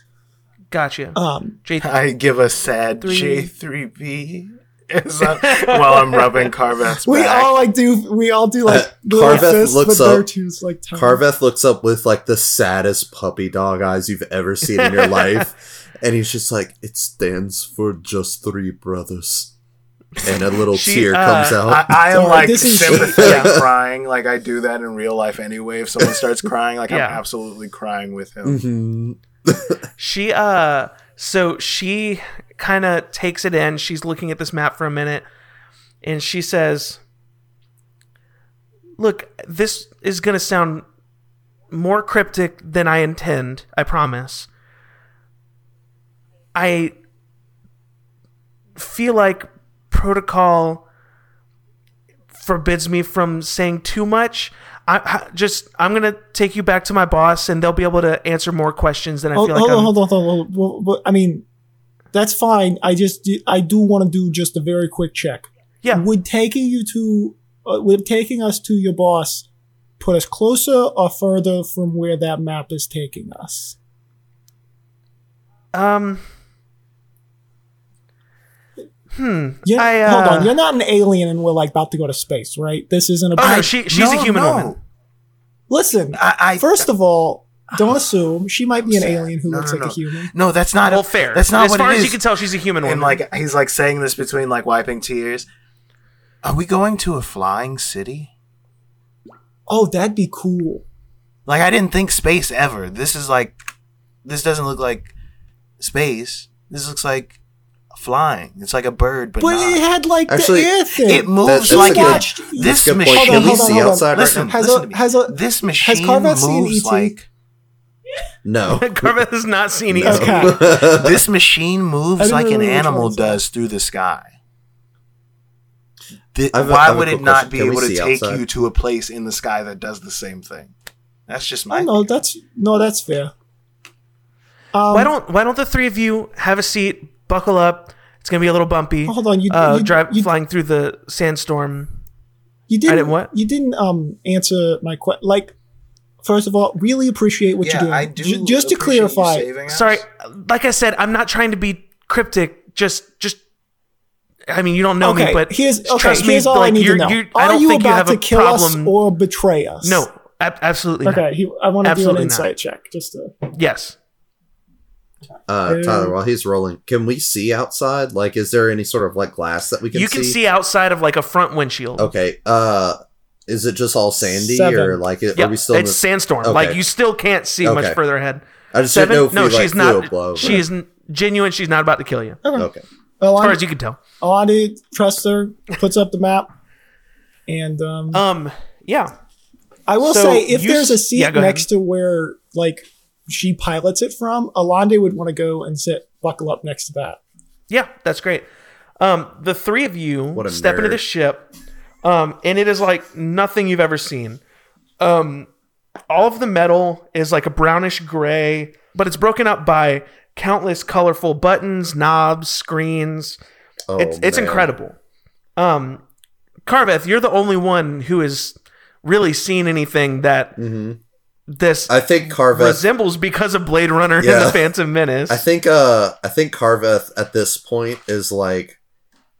gotcha. Um, J- I give a sad J3B as I- while I'm rubbing Carveth's back. we all like do. We all do like Uh, Carveth fists, looks up- two's like tiny. Carveth looks up with like the saddest puppy dog eyes you've ever seen in your <laughs> life, and he's just like, "It stands for just three brothers," and a little She, tear uh, comes out. I, I am like this sympathetic <laughs> Yeah. crying, like I do that in real life anyway. If someone starts crying, like Yeah. I'm absolutely crying with him. Mhm. <laughs> She uh so she kind of takes it in. She's looking at this map for a minute and she says, "Look, this is going to sound more cryptic than I intend, I promise. I feel like protocol forbids me from saying too much. I, I just I'm gonna take you back to my boss, and they'll be able to answer more questions than I Hold, feel like hold on, hold on, hold on, hold on. Well, well, I mean, that's fine. I just I do want to do just a very quick check. Yeah. Would taking you to uh, would taking us to your boss put us closer or further from where that map is taking us? Um. Hmm. Yeah, I, uh, hold on. You're not an alien, and we're like about to go to space, right? This isn't a. Oh no, she she's a human no. woman. Listen, I, I first of all, don't assume she might be an alien who No, looks no, like no. a human. no, that's not Well, fair. That's not as what far it as is. you can tell, she's a human woman. and like he's like saying this between like wiping tears. Are we going to a flying city? Oh, that'd be cool. Like I didn't think space ever. This is like this doesn't look like space. This looks like flying. It's like a bird, but, But not. it had like Actually, the air thing. it moves that's like a watched- This machine. Hold Can on, we hold on, see hold on. outside Listen, right? Has listen a- to me. has a- this machine Carveth seen moves ET? like No. <laughs> Carveth has not seen it. Okay. <laughs> this machine moves like an really animal one was does through the sky. Th- I have a- why I have would it not question. be Can able to take outside? you to a place in the sky that does the same thing? That's just my. Oh, no, that's no, that's fair. Um, Why don't Why don't the three of you have a seat, buckle up? It's gonna be a little bumpy. Hold on, you- uh, you- drive you- flying through the sandstorm. you didn't, didn't what? You didn't um answer my question. Like, first of all, really appreciate what you're doing. Ju- just to clarify, Sorry, like I said, I'm not trying to be cryptic. Just, just. I mean, you don't know okay, me, but here's okay. trust me. here's all I need to you're, know. you're, I don't you think you about have to a kill problem. us or betray us? no, ab- absolutely Okay, he, I want to do an Absolutely insight not. check just to. Yes. Uh, Tyler, while he's rolling, can we see outside? Like, is there any sort of like glass that we can you see? can see outside of like a front windshield. Okay. Uh, is it just all sandy Seven. or like Yeah, are we still? in it's the- sandstorm. Okay. Like you still can't see much further ahead. I just Seven? didn't know no, we like she's not. blow. She is genuine. She's not about to kill you, Okay. Oh, as far I, as you can tell. Alandi trusts her, puts up the map, and um, Um. Yeah. I will so say if you there's a seat yeah, go ahead. next to where like she pilots it from, Alandi would want to go and sit buckle up next to that. Yeah, that's great. Um, the three of you What a step into the ship, um, and it is like nothing you've ever seen. Um, all of the metal is like a brownish gray, but it's broken up by countless colorful buttons, knobs, screens. Oh, it's it's man. incredible. Um, Carveth, you're the only one who has really seen anything that this Mm-hmm. I think Carveth. resembles because of Blade Runner and the Phantom Menace. I think. Uh, I think Carveth at this point is like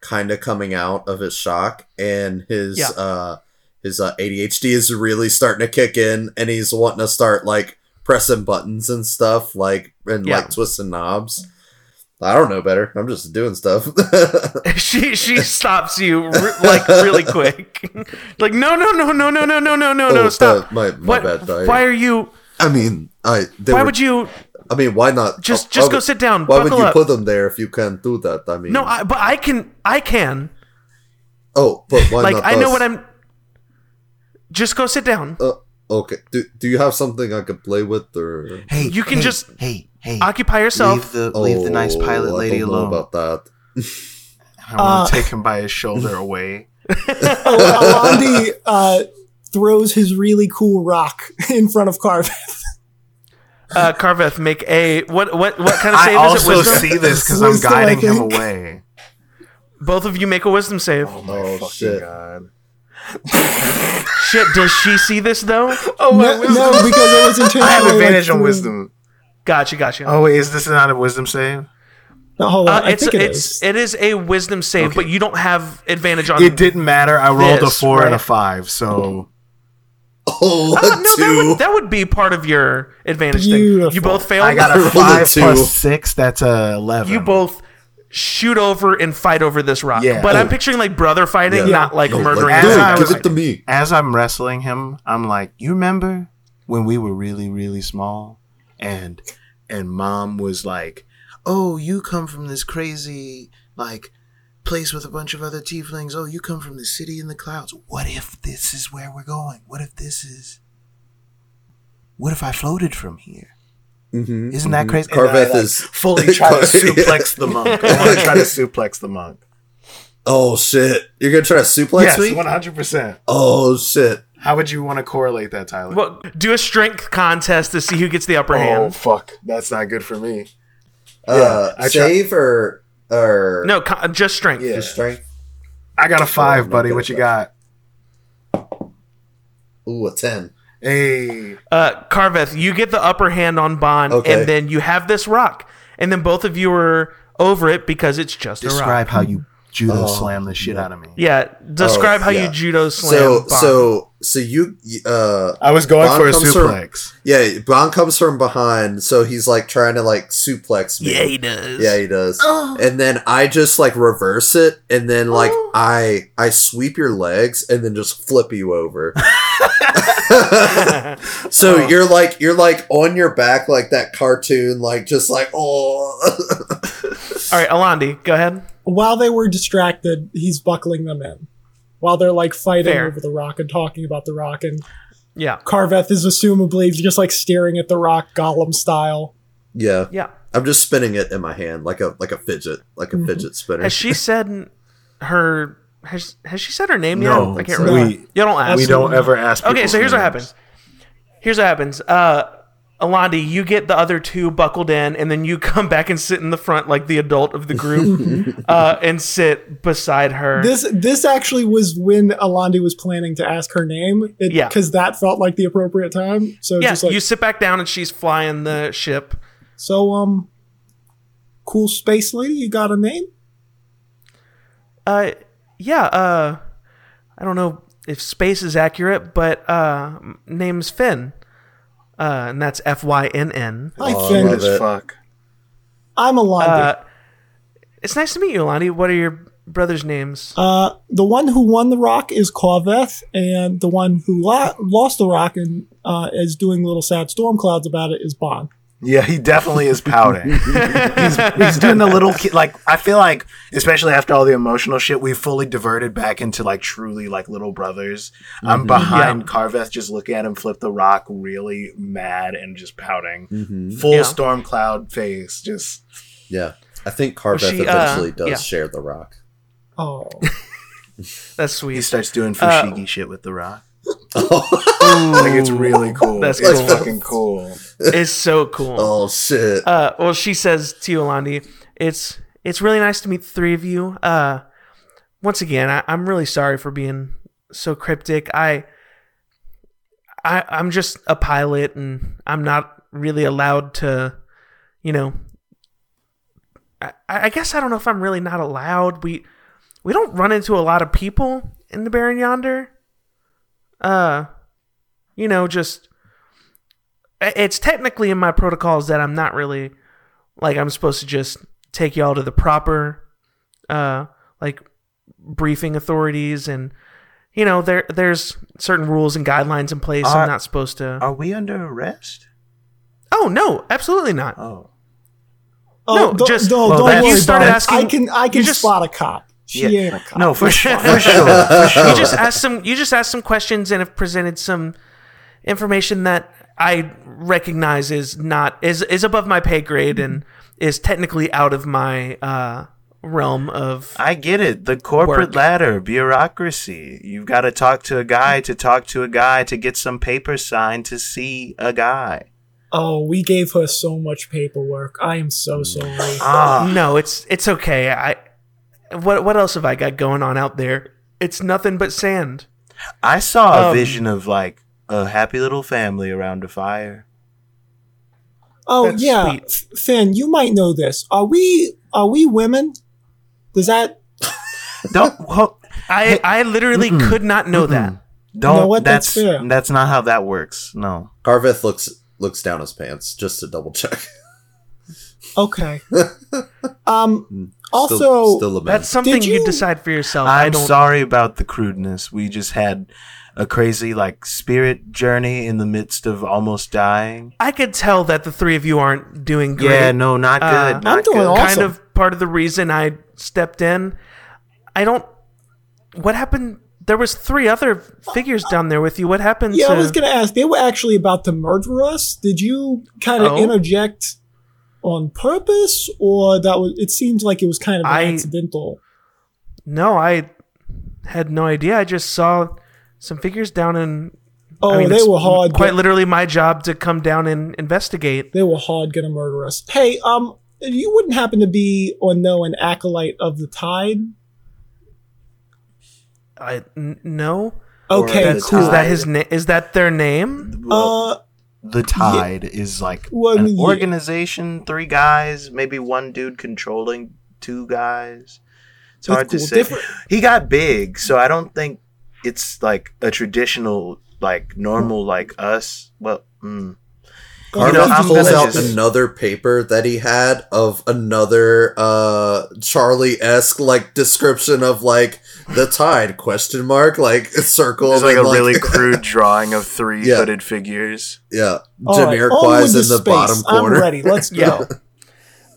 kind of coming out of his shock, and his Yeah. uh his uh, ADHD is really starting to kick in, and he's wanting to start like pressing buttons and stuff, like and Yeah. like twisting knobs. I don't know better. I'm just doing stuff. she she stops you re- like really quick. like no no no no no no no no no no Oh, stop. uh, my- my what, bad, I- Why are you? I mean, I. Why were, would you I mean, why not? just why just go would- sit down? Why would you up. put them there if you can't do that? I mean, no, I, but I can I can oh, but why like not? I know us? what I'm. Just go sit down. Uh, okay. Do Do you have something I could play with, or Hey, You can hey, just hey, hey. Occupy yourself. Leave the leave the nice Oh, pilot I lady don't know alone. about that. I want Uh, to take him by his shoulder <laughs> away. Alandi uh, throws his really cool rock <laughs> in front of Carveth. Uh, Carveth, make a what what what kind of I save is it? also Wisdom. see this because I'm guiding him away. Both of you make a wisdom save. Oh shit! God. Shit, does she see this though? Oh, no, no, because it was intentionally. <laughs> I have like, advantage on through- wisdom. Gotcha, gotcha. Oh wait, is this not a wisdom save? No, hold on. Uh, I it's think it it's is. it is a wisdom save, but you don't have advantage on It didn't matter. I rolled a This, four and a five, so Oh, Uh, a no, that would, that would be part of your advantage thing. You both failed. I got a rolled a five two. plus six. That's a eleven. you both shoot over and fight over this rock. Yeah. But I'm Oh. picturing like brother fighting, Yeah. not like No, murdering. like, As dude, brother give it to me. As I'm wrestling him, I'm like, you remember when we were really, really small, and and mom was like, oh, you come from this crazy like place with a bunch of other tieflings. Oh, you come from the city in the clouds. What if this is where we're going? What if this is? What if I floated from here? Mhm, Isn't that mhm. crazy? And Carveth like, is fully <laughs> try to suplex the monk. I want to try to suplex the monk. Oh shit! You're gonna try to suplex yes, me? one hundred percent. Oh shit! How would you want to correlate that, Tyler? Well, do a strength contest to see who gets the upper Oh hand. Oh fuck, that's not good for me. uh, I try- save or or No, co- just strength. Yeah. just strength? I got a five, buddy. What you got? Ooh, a ten. Hey, Uh, Carveth, you get the upper hand on Bond, Okay. and then you have this rock, and then both of you are over it because it's just a rock. describe how you judo Oh, slam the shit out of me. Yeah, describe Oh, how yeah. you judo slam. So Bond. so so you uh I was going Bond for a comes from- suplex. yeah Bond comes from behind, so he's like trying to like suplex me. yeah, he does. Yeah, he does. And then I just like reverse it, and then like I I sweep your legs, and then just flip you over. <laughs> <laughs> so you're like you're like on your back like that cartoon, like just like oh. <laughs> All right, Alandi, go ahead. While they were distracted, he's buckling them in. While they're like fighting Fair. over the rock and talking about the rock, and Yeah, Carveth is assumably just like staring at the rock, Gollum style. yeah, yeah. I'm just spinning it in my hand like a like a fidget, like a fidget spinner. Has she <laughs> said her? Has Has she said her name No, yet? I can't we- you don't ask. We don't ever ask. Okay, so here's what happens. Here's what happens. Uh, Alandi, you get the other two buckled in, and then you <laughs> come back and sit in the front like the adult of the group, <laughs> uh, and sit beside her. This this actually was when Alandi was planning to ask her name. It, Yeah. because that felt like the appropriate time. So yeah, just like you sit back down, and she's flying the ship. so um, cool space lady. You got a name? Uh, yeah. Uh, I don't know if space is accurate, but uh, name's Fynn. Uh, and that's F Y N N. Hi, Oh, I Fynn. love As it. fuck. I'm Alandi. Uh, it's nice to meet you, Alandi. What are your brothers' names? Uh, the one who won the rock is Carveth, and the one who lo- lost the rock and uh, is doing little sad storm clouds about it is Bond. Yeah, he definitely is pouting. <laughs> he's, he's doing the little kid. Like I feel like, especially after all the emotional shit, we fully diverted back into like truly like little brothers. I'm behind Carveth, just looking at him flip the rock, really mad and just pouting. Full Yeah. storm cloud face, just yeah, I think Carveth she, uh, eventually does yeah. share the rock. Oh, <laughs> That's sweet. he starts doing Uh, fushigi shit with the rock. Like it's really cool. That's it's cool. fucking cool. it's so cool. Oh shit! Uh, well, she says to you, Alandi, it's it's really nice to meet the three of you. Uh, once again, I, I'm really sorry for being so cryptic. I, I, I'm just a pilot, and I'm not really allowed to, you know. I, I guess I don't know if I'm really not allowed. We, we don't run into a lot of people in the Barren Yonder. Uh, you know, just it's technically in my protocols that I'm not really like I'm supposed to just take y'all to the proper uh like briefing authorities and you know there there's certain rules and guidelines in place Are- I'm not supposed to Are we under arrest? Oh no, absolutely not. Oh. No, don't- just- don't, well, don't that- you worry started about asking- I can I can just- spot a cop. She Yeah. ain't a cop. No, for sure. For sure. For sure. You just asked some you just asked some questions and have presented some information that I recognize is not is is above my pay grade and is technically out of my uh realm of I get it. The corporate Work. ladder, bureaucracy. You've got to talk to a guy to talk to a guy to get some papers signed to see a guy. Oh, we gave her so much paperwork. I am so sorry. Ah, No, it's it's okay. I what what else have I got going on out there? It's nothing but sand. I saw a Um, vision of like a happy little family around a fire. Oh That's yeah, sweet. Fynn, you might know this. Are we are we women? Does that Don't <laughs> ho- I I literally Mm-mm. could not know that. don't. know what? That's That's fair. that's not how that works. No. Carveth looks looks down his pants just to double check. okay? <laughs> um. Also, still, still. That's something you, you- decide for yourself. I I'm don't sorry about the crudeness. We just had a crazy like spirit journey in the midst of almost dying. I could tell that the three of you aren't doing great. Yeah, no, not good. Uh, not I'm doing good. all- kind of part of the reason I stepped in. I don't. What happened? There was three other figures down there with you. What happened? yeah, to, I was gonna ask. They were actually about to murder us. Did you kind of Oh. interject on purpose, or that was? It seems like it was kind of I- accidental. No, I had no idea. I just saw some figures down in. Oh, I mean, they were hard. Quite get- literally, my job to come down and investigate. they were hard gonna murder us. Hey, um, you wouldn't happen to be or know an acolyte of the tide? I n- no. Okay, cool. is that his name? Is that their name? Uh, the tide is like Well, an yeah. organization, three guys, maybe one dude controlling two guys. It's hard to say. Different- He got big, so I don't think it's like a traditional, like normal, like us. Well, mm. Carveth know, pulls gonna out just- another paper that he had of another uh Charlie esque like description of like the tide question mark like <laughs> circle there's like a and, really crude drawing of three Yeah. hooded figures. yeah all right, Jamiroquai's onward in to the space. bottom corner I'm ready. Let's go. <laughs>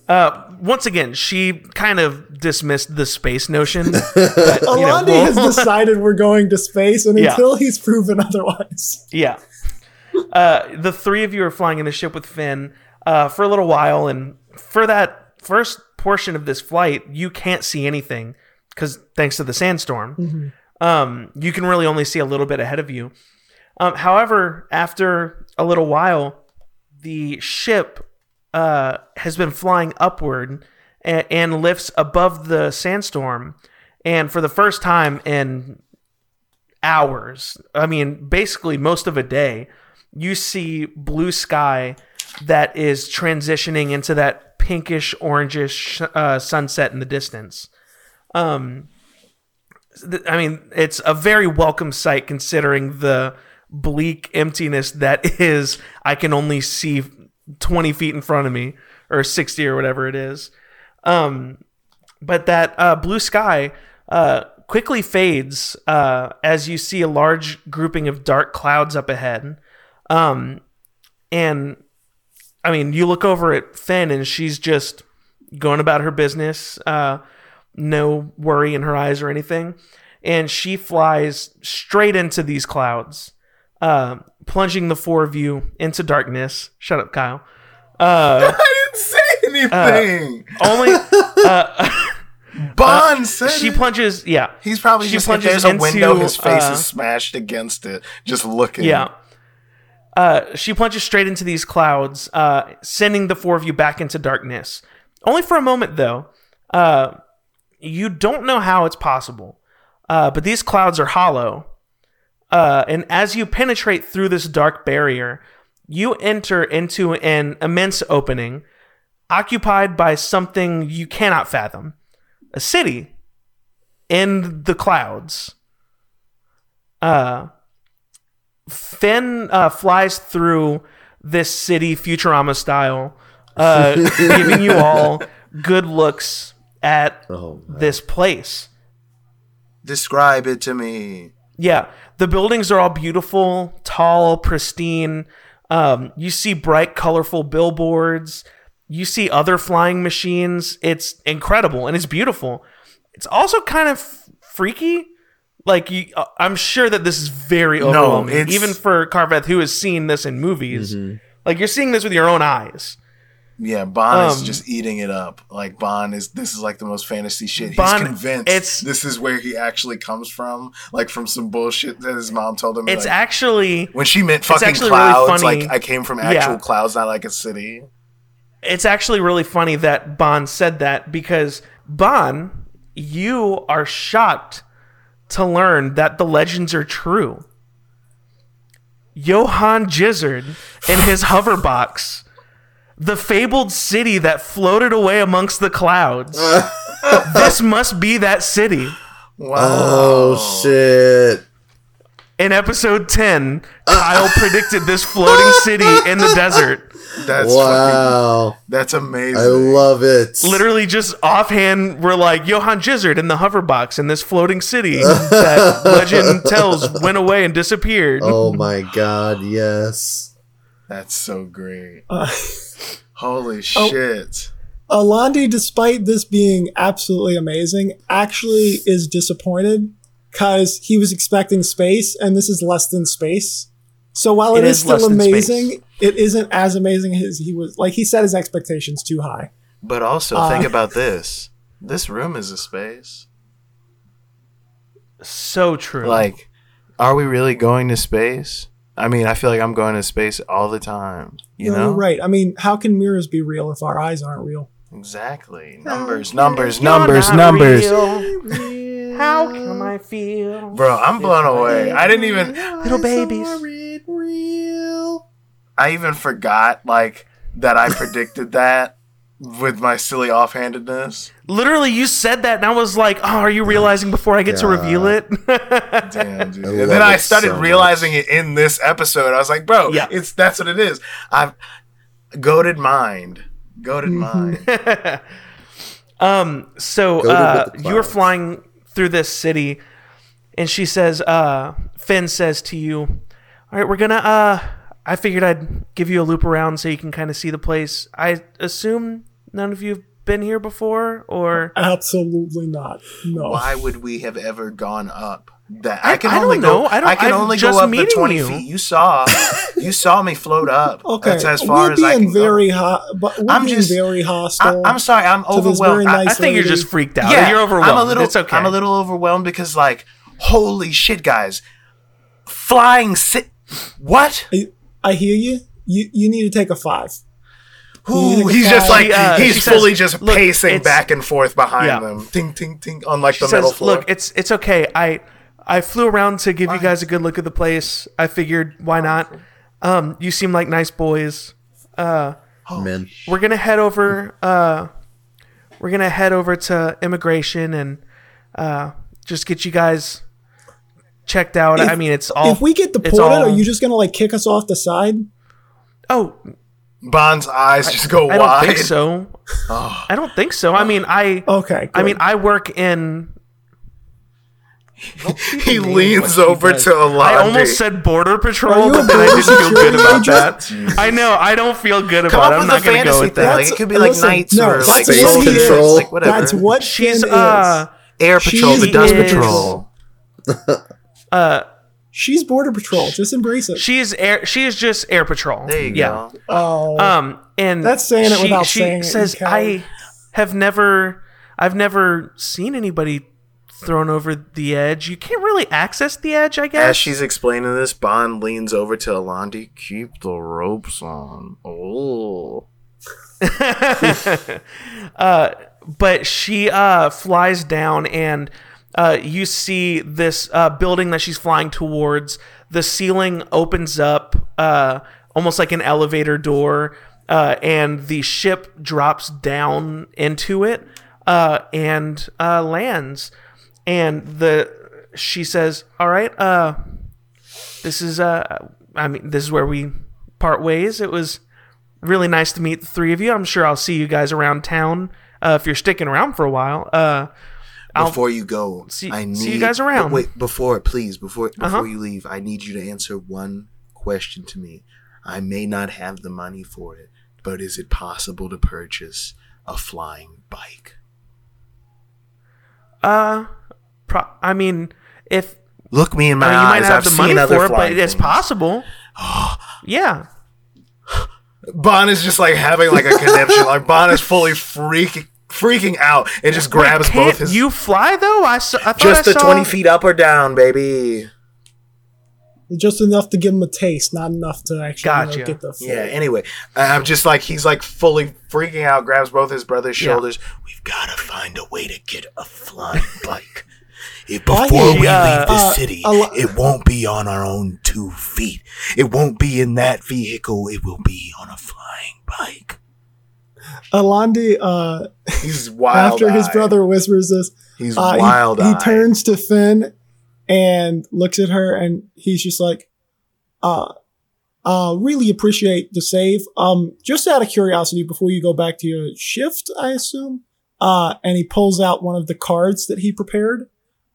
Uh, once again, she kind of dismissed the space notion. but, you <laughs> know, Alandi we'll- has decided we're going to space, and Yeah. until he's proven otherwise, Yeah. Uh, the three of you are flying in the ship with Fynn uh, for a little while, and for that first portion of this flight, you can't see anything because thanks to the sandstorm, um, you can really only see a little bit ahead of you. Um, however, after a little while, the ship uh, has been flying upward and, and lifts above the sandstorm, and for the first time in hours, I mean, basically most of a day, you see blue sky that is transitioning into that pinkish orangish uh, sunset in the distance. Um, th- I mean, it's a very welcome sight considering the bleak emptiness that <laughs> is. I can only see 20 feet in front of me, or 60 or whatever it is. Um, but that uh, blue sky uh, quickly fades uh, as you see a large grouping of dark clouds up ahead. Um, and I mean, you look over at Fynn, and she's just going about her business, uh, no worry in her eyes or anything. And she flies straight into these clouds, uh, plunging the four of you into darkness. Shut up, Kyle. Uh, <laughs> I didn't say anything. only uh, <laughs> Bond said she plunges. Yeah, He's probably she just if plunges there's a window, into, his face uh, is smashed against it, just looking. Yeah. Uh, she plunges straight into these clouds, uh, sending the four of you back into darkness. Only for a moment, though. Uh, you don't know how it's possible, uh, but these clouds are hollow. Uh, and as you penetrate through this dark barrier, you enter into an immense opening occupied by something you cannot fathom a city in the clouds. Uh, Fynn uh, flies through this city Futurama style, uh, <laughs> giving you all good looks at Oh, this place. Describe it to me. Yeah, the buildings are all beautiful, tall, pristine. Um, you see bright, colorful billboards. You see other flying machines. It's incredible and it's beautiful. It's also kind of freaky. Like you, uh, I'm sure that this is very overwhelming, it's- even for Carveth, who has seen this in movies. Like you're seeing this with your own eyes. Yeah, Bond is Um, just eating it up. Like Bond is this is like the most fantasy shit. Bond- He's convinced it's- this is where he actually comes from, like from some bullshit that his mom told him. It's like, actually when she meant fucking actually really clouds, funny. like I came from actual Yeah. clouds, not like a city. it's actually really funny that Bond said that because Bond, you are shocked to learn that the legends are true. Johann Gizzard in his hoverbox, the fabled city that floated away amongst the clouds. <laughs> this must be that city. Wow. Oh shit! In episode 10, Kyle predicted this floating city in the desert. That's fucking, Wow, that's amazing. I love it. literally just offhand we're like Johann Gizzard in the hoverbox in this floating city that <laughs> legend tells went away and disappeared. Oh my god, yes. That's so great. Uh, Holy <laughs> shit. Alandi, despite this being absolutely amazing, actually is disappointed because he was expecting space, and this is less than space. So while It it is, is still amazing, space. It isn't as amazing as he was. Like he set his expectations too high. But also Uh, think <laughs> about this. This room is a space. So true. Like, are we really going to space? I mean, I feel like I'm going to space all the time. You No, know? you're right. I mean, how can mirrors be real if our eyes aren't real? Exactly. Numbers, numbers, You're numbers, numbers. real. How <laughs> can I feel? Bro, I'm blown away. I didn't even Little babies. I even forgot like that I predicted <laughs> that with my silly offhandedness. Literally, you said that, and I was like, "Oh, are you realizing before I get to reveal it?" Damn, dude. I and then I started so realizing it in this episode. I was like, bro, Yeah. it's that's what it is. I've goaded mind. Goaded mind. <laughs> Um, so uh, you were clouds. flying through this city, and she says, uh, Fynn says to you, "All right, we're gonna. Uh, I figured I'd give you a loop around so you can kind of see the place. I assume none of you have been here before, or Absolutely not. No. Why would we have ever gone up? That I- I can I don't only know. go. I I, don't- can I'm only just go up the twenty you. feet. You saw, <laughs> you saw me float up. Okay, That's as far we're as I being can go. very hot, but we're I'm being just- very hostile. I'm sorry. I'm to overwhelmed. very I- nice I think you're just freaked out. yeah, you're overwhelmed. I'm a little. it's okay. I'm a little overwhelmed because, like, holy shit, guys, flying sit. What? I, I hear you. You you need to take a five. Ooh, he's just like she, uh, he's fully says, just pacing back and forth behind Yeah. them, ting ting ting, on like She the metal floor. "Look, it's it's okay. I I flew around to give you guys a good look at the place. I figured why not. Um, you seem like nice boys. Uh, Man, we're gonna head over. Uh, we're gonna head over to immigration and uh, just get you guys checked out. I mean, it's all. if we get deported, all- are you just gonna like kick us off the side? Oh, Bond's eyes just go wide. I don't think so. I don't think so. I mean, I. Okay. I mean, I work in. <laughs> He leans over to a Alandi. I almost said border patrol, but then I didn't feel good about agent? that. I know. I don't feel good Come about up it. I'm with not a going to go fantasy with thing. that. Like, it could be like listen, knights no, or that's like what Space he control. like whatever. That's what She's Fynn uh Air patrol, She the dust is- patrol. <laughs> uh. She's border patrol. Just embrace it. she is air she is just air patrol. There you yeah. go. oh, Um and That's saying it she, without she saying it, says you. I have never I've never seen anybody thrown over the edge. You can't really access the edge, I guess. As she's explaining this, Bond leans over to Alandi. Keep the ropes on. Oh. <laughs> uh, but she uh, flies down and uh, you see this uh, building that she's flying towards. The ceiling opens up uh, almost like an elevator door, uh, and the ship drops down into it uh, and lands. And the she says, "All right, this is I mean, this is where we part ways. It was." really nice to meet the three of you. I'm sure I'll see you guys around town if you're sticking around for a while. I'll- Before you go, see- I need see you guys around. Wait, before please, before before Uh-huh. you leave, I need you to answer one question to me. I may not have the money for it, but is it possible to purchase a flying bike? uh, pro- I mean, if Look me in my I mean, you might eyes. have I've the seen money other for it, but it's possible. <gasps> yeah. Bond is just like having like a conniption. like Bond is fully freaking freaking out and just grabs Wait, both his you fly though? I saw. I thought just I the saw, twenty feet up or down, baby. Just enough to give him a taste, not enough to actually you know, get the full. Yeah. Anyway, I- I'm just like he's like fully freaking out. Grabs both his brother's Yeah. shoulders. We've got to find a way to get a flying <laughs> bike. If before we you. leave this Uh, city, lo- it won't be on our own two feet. It won't be in that vehicle. It will be on a flying bike. Alandi, uh, He's wild. <laughs> after his brother whispers this, he's uh, he- he, turns to Fynn and looks at her, and he's just like, uh, uh, really appreciate the save. Um, just out of curiosity, before you go back to your shift, I assume, uh, and he pulls out one of the cards that he prepared,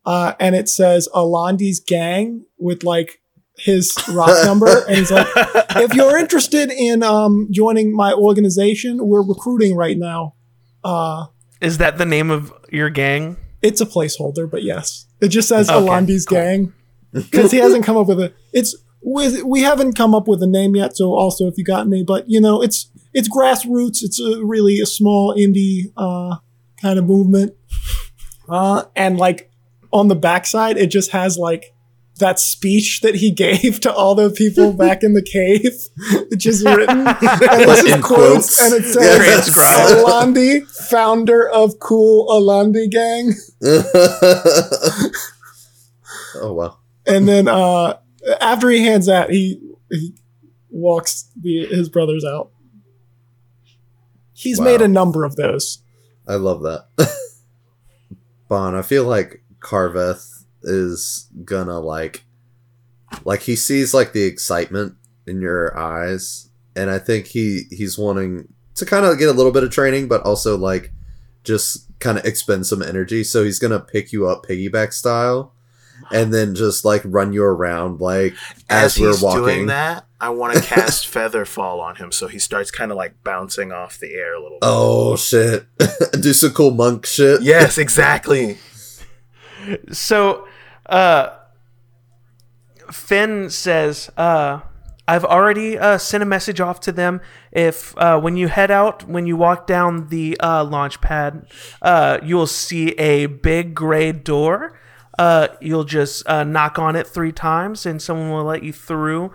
uh, and it says Alandi's gang with like his rock number, and he's like, if <laughs> you're interested in um joining my organization, we're recruiting right now. Uh, Is that the name of your gang? it's a placeholder, but yes, it just says Okay, Alandi's cool. gang because he hasn't come up with a. It's with we haven't come up with a name yet. So also, if you got any, but you know, it's it's grassroots. It's a really a small indie uh kind of movement. Uh, and like on the backside, it just has like that speech that he <laughs> gave to all the people back in the cave, which is written <laughs> and this is quotes, and it says. Alandi, founder of Cool Alandi Gang. <laughs> oh wow. And then uh after he hands that, he he walks the his brothers out. He's Wow. made a number of those. I love that. Bon, I feel like Carveth is gonna like like he sees like the excitement in your eyes and I think he he's wanting to kind of get a little bit of training but also like just kind of expend some energy so he's gonna pick you up piggyback style and then just like run you around like as, As, we're walking doing that, I want to cast <laughs> Feather Fall on him, so he starts kind of like bouncing off the air a little. bit. oh shit <laughs> do some cool monk shit Yes, exactly. So, uh, Fynn says, uh, I've already uh, sent a message off to them. If uh, when you head out, when you walk down the uh, launch pad, uh, you'll see a big gray door. Uh, you'll just uh, knock on it three times, and someone will let you through.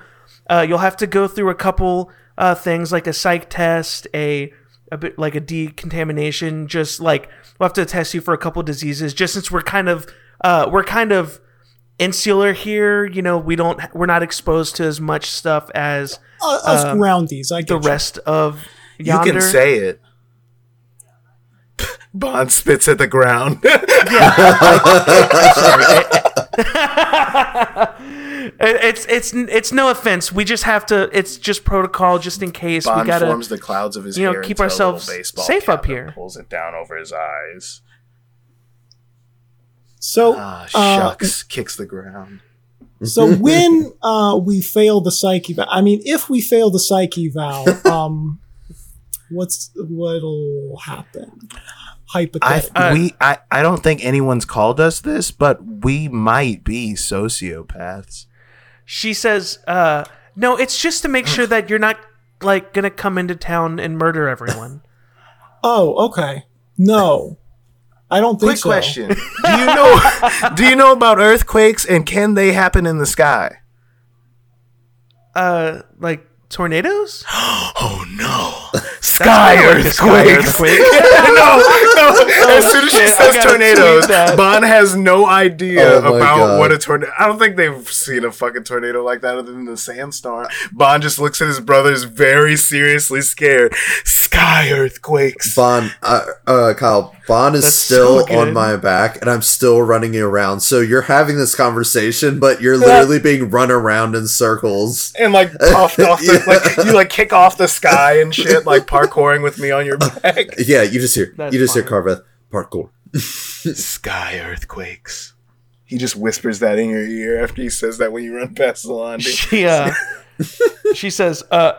Uh, you'll have to go through a couple uh, things like a psych test, a a bit like a decontamination. Just like we'll have to test you for a couple diseases. Just since we're kind of uh, we're kind of insular here, you know, we don't we're not exposed to as much stuff as Uh, us Um, roundies, I the get you. rest of yonder. You can say it. <laughs> Bond spits at the ground. <laughs> <laughs> It- it's it's it's no offense. We just have to. It's just protocol, just in case we Bond gotta. forms the clouds of his you know, hair keep into a little ourselves safe up here. Pulls it down over his eyes. So Ah, uh, shucks! <laughs> kicks the ground. so when uh we fail the psyche val I mean if we fail the psyche val, <laughs> um what's what'll happen? I Hypothetically. Uh, we I, I don't think anyone's called us this, but we might be sociopaths. she says, uh, "No, it's just to make sure that you're not like gonna come into town and murder everyone." <laughs> oh, okay. No. I don't think Quick so. question: <laughs> Do you know Do you know about earthquakes and can they happen in the sky? uh, like tornadoes? <gasps> Oh no! Sky kinda like sky earthquakes. earthquake. <laughs> <laughs> no, no. <laughs> As soon as she shit, says tornadoes, tweet that. Bond has no idea Oh about God. what a tornado. I don't think they've seen a fucking tornado like that other than the sandstorm. Bond just looks at his brothers very seriously scared. Sky earthquakes. Bond, uh, uh, Kyle, Bond is That's still so on my back, and I'm still running you around. So you're having this conversation, but you're literally being run around in circles. and like puffed off the, Yeah. Like you like kick off the sky and shit, like parkouring with me on your back. <laughs> Yeah, you just hear, That's you just hear funny. Carveth parkour. <laughs> Sky earthquakes. He just whispers that in your ear after he says that when you run past the laundry. <laughs> she uh she says uh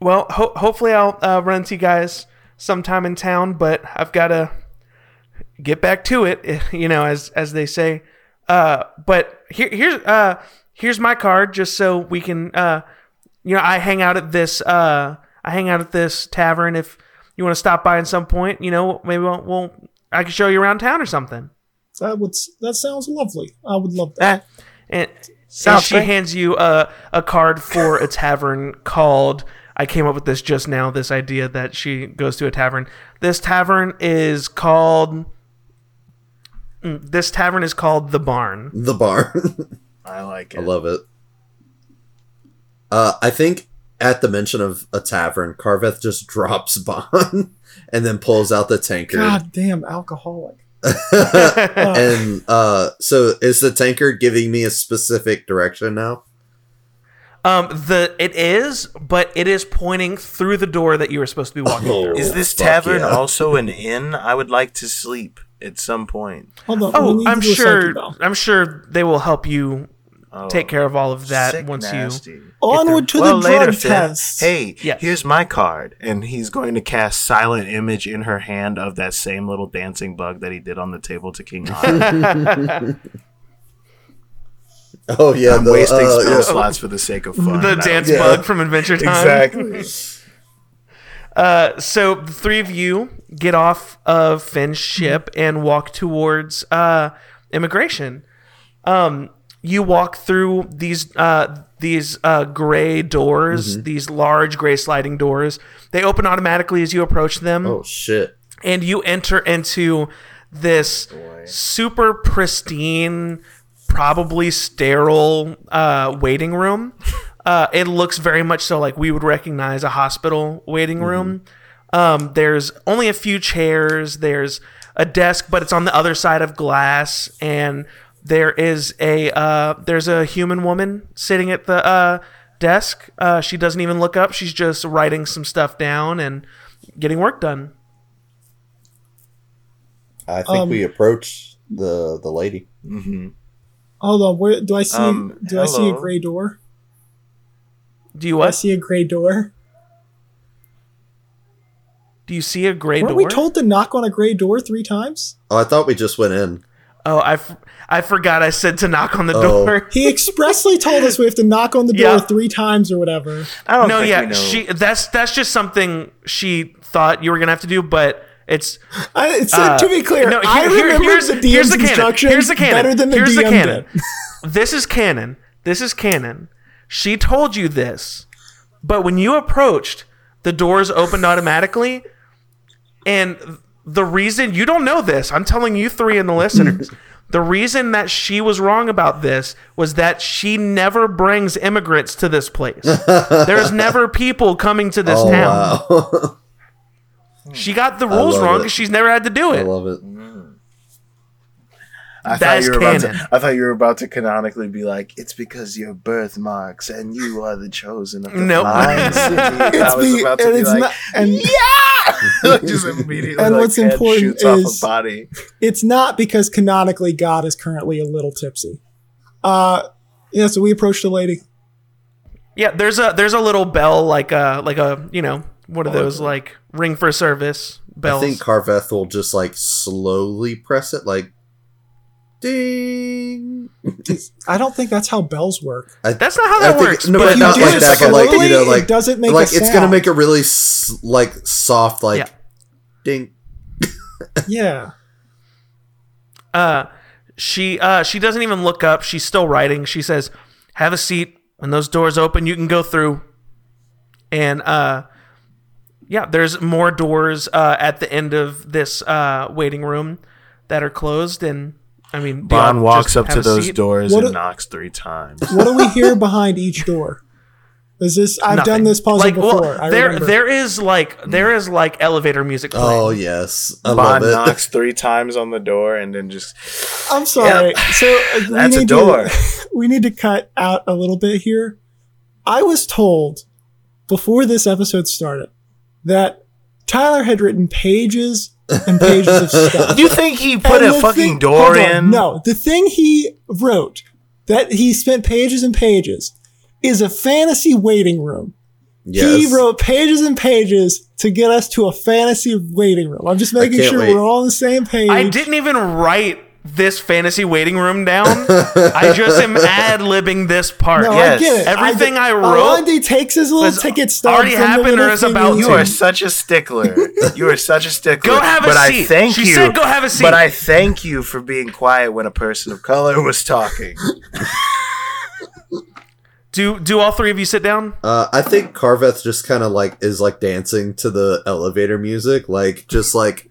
well ho- hopefully i'll uh, run into you guys sometime in town but i've got to get back to it you know as as they say uh but here here's uh here's my card just so we can uh you know i hang out at this uh i hang out at this tavern if you want to stop by at some point you know maybe we'll, we'll i can show you around town or something That would that sounds lovely. I would love that. Eh, and, and she hands you a, a card for a tavern called i came up with this just now this idea that she goes to a tavern this tavern is called Mm, this tavern is called the barn The barn. <laughs> I like it. I love it. Uh, I think at the mention of a tavern, Carveth just <laughs> drops Bond and then pulls out the tankard. God damn alcoholic. <laughs> and uh, so is the tankard giving me a specific direction now? um the it is but it is pointing through the door that you were supposed to be walking Oh. through Is this tavern yeah. also an inn? I would like to sleep at some point. Hold on. oh i'm do a psyche sure i'm sure they will help you Oh, take care of all of that sick once nasty. you Onward to well, the later, drug Fynn. test. Hey, Yes. here's my card, and he's going to cast silent image in her hand of that same little dancing bug that he did on the table to King Arthur. <laughs> <laughs> Oh yeah, I'm the, wasting uh, spell yeah. slots for the sake of fun. the dance Yeah. bug from adventure time exactly. <laughs> Uh, so the three of you get off of Fynn's ship and walk towards uh, immigration. Um, you walk through these uh, these uh, gray doors, these large gray sliding doors. They open automatically as you approach them, Oh shit! and you enter into this super pristine, probably sterile uh, waiting room. <laughs> Uh, it looks very much so like we would recognize a hospital waiting room. Um, there's only a few chairs. There's a desk, but it's on the other side of glass, and there is a uh, there's a human woman sitting at the uh, desk. Uh, she doesn't even look up. She's just writing some stuff down and getting work done. I think Um, we approach the the lady. hmm Hold on. Where do I see? Um, do I see a gray door? Do you Do I see a gray door? Do you see a gray Weren't door? we told to knock on a gray door three times? Oh, I thought we just went in. Oh, I, f- I forgot. I said to knock on the Oh. door. <laughs> He expressly told us we have to knock on the door Yeah. three times or whatever. I don't no, think yeah, she. That's that's just something she thought you were gonna have to do, but it's I, so, Uh, to be clear, no, I here- here- remember here's- the here's DM's the instructions Here's the canon. better than the Here's the DM canon. did. <laughs> this is canon. This is canon. She told you this, but when you approached, the doors opened automatically, and the reason you don't know this, I'm telling you three and the listeners. <laughs> The reason that she was wrong about this was that she never brings immigrants to this place. <laughs> There's never people coming to this Oh town. wow! <laughs> She got the rules wrong because she's never had to do it. I love it. I That thought you were about to. I thought you were about to canonically be like, "It's because your birthmarks and you are the chosen of the Nope. flying <laughs> city." I It's was be- about to and be it's like, not, and <laughs> like, just <laughs> immediately. And like, what's important shoots off is- a body. it's not because canonically God is currently a little tipsy. Uh, yeah. So we approached the lady. Yeah, there's a there's a little bell like a like a you know what are those like ring for service bells? I think Carveth will just like slowly press it, like ding. I don't think that's how bells work. I, That's not how that think- works. No, but but not like that. But like you slowly, know, it like doesn't make like a it's gonna make a really s- like soft, like Yeah. ding. <laughs> Yeah. uh, she uh, she doesn't even look up. She's still writing. She says, "Have a seat. When those doors open, you can go through." and uh, yeah, there's more doors uh, at the end of this uh, waiting room that are closed, and I mean, do Bond walks up to those seat? doors What and a- knocks three times. What do we <laughs> hear behind each door? Is this? I've Nothing. done this puzzle like, well, before. I there, remember. there is like there is like elevator music. Playing. Oh yes, I Bond love it. knocks three times on the door and then just I'm sorry. So uh, <laughs> That's a door. To, <laughs> we need to cut out a little bit here. I was told before this episode started that Tyler had written pages and pages of stuff. You think he put And a fucking thing- door on, in? No, the thing he wrote that he spent pages and pages is a fantasy waiting room. Yes. He wrote pages and pages to get us to a fantasy waiting room. I'm just making sure wait. we're all on the same page. I didn't even write this fantasy waiting room down. I just am <laughs> ad libbing this part. No, Yes. I get it. Everything I did- wrote Alandi takes his little ticket stub already from happened or is about he You are such a stickler. You are such a stickler. Go have a but seat. I thank She you. said go have a seat. But I thank you for being quiet when a person of color was talking. <laughs> Do do all three of you sit down? Uh, I think Carveth just kind of like is like dancing to the elevator music, like just like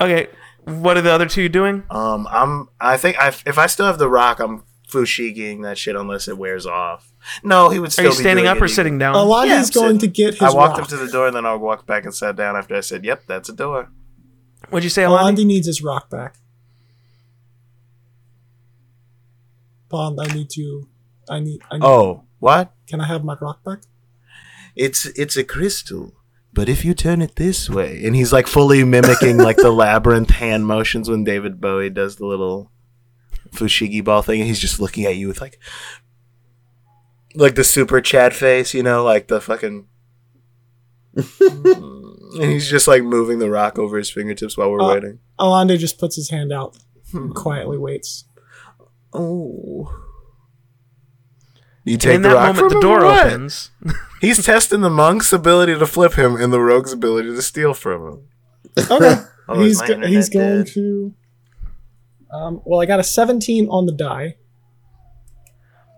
Okay. What are the other two doing? Um, I'm. I think I, if I still have the rock, I'm fushigiing that shit unless it wears off. No, he would Are still you be standing doing up or even- sitting down? Alandi's Yeah, I'm going to get his I walked rock. up to the door, and then I walked back and sat down after I said, "Yep, that's a door." What'd you say, Alandi? Alandi needs his rock back. Bond, I need you. I need. I need Oh, what? Can I have my rock back? It's it's a crystal. But if you turn it this way, and he's like fully mimicking like the labyrinth hand motions when David Bowie does the little fushigi ball thing, and he's just looking at you with like, like the super Chad face, you know, like the fucking. <laughs> and he's just like moving the rock over his fingertips while we're Uh, waiting. Alandi just puts his hand out and quietly waits. Oh. You And in the that rock moment, the door what? opens. <laughs> He's testing the monk's ability to flip him and the rogue's ability to steal from him. <laughs> Okay. <laughs> Oh, he's go- he's going dead? to. Um, well, I got a 17 on the die,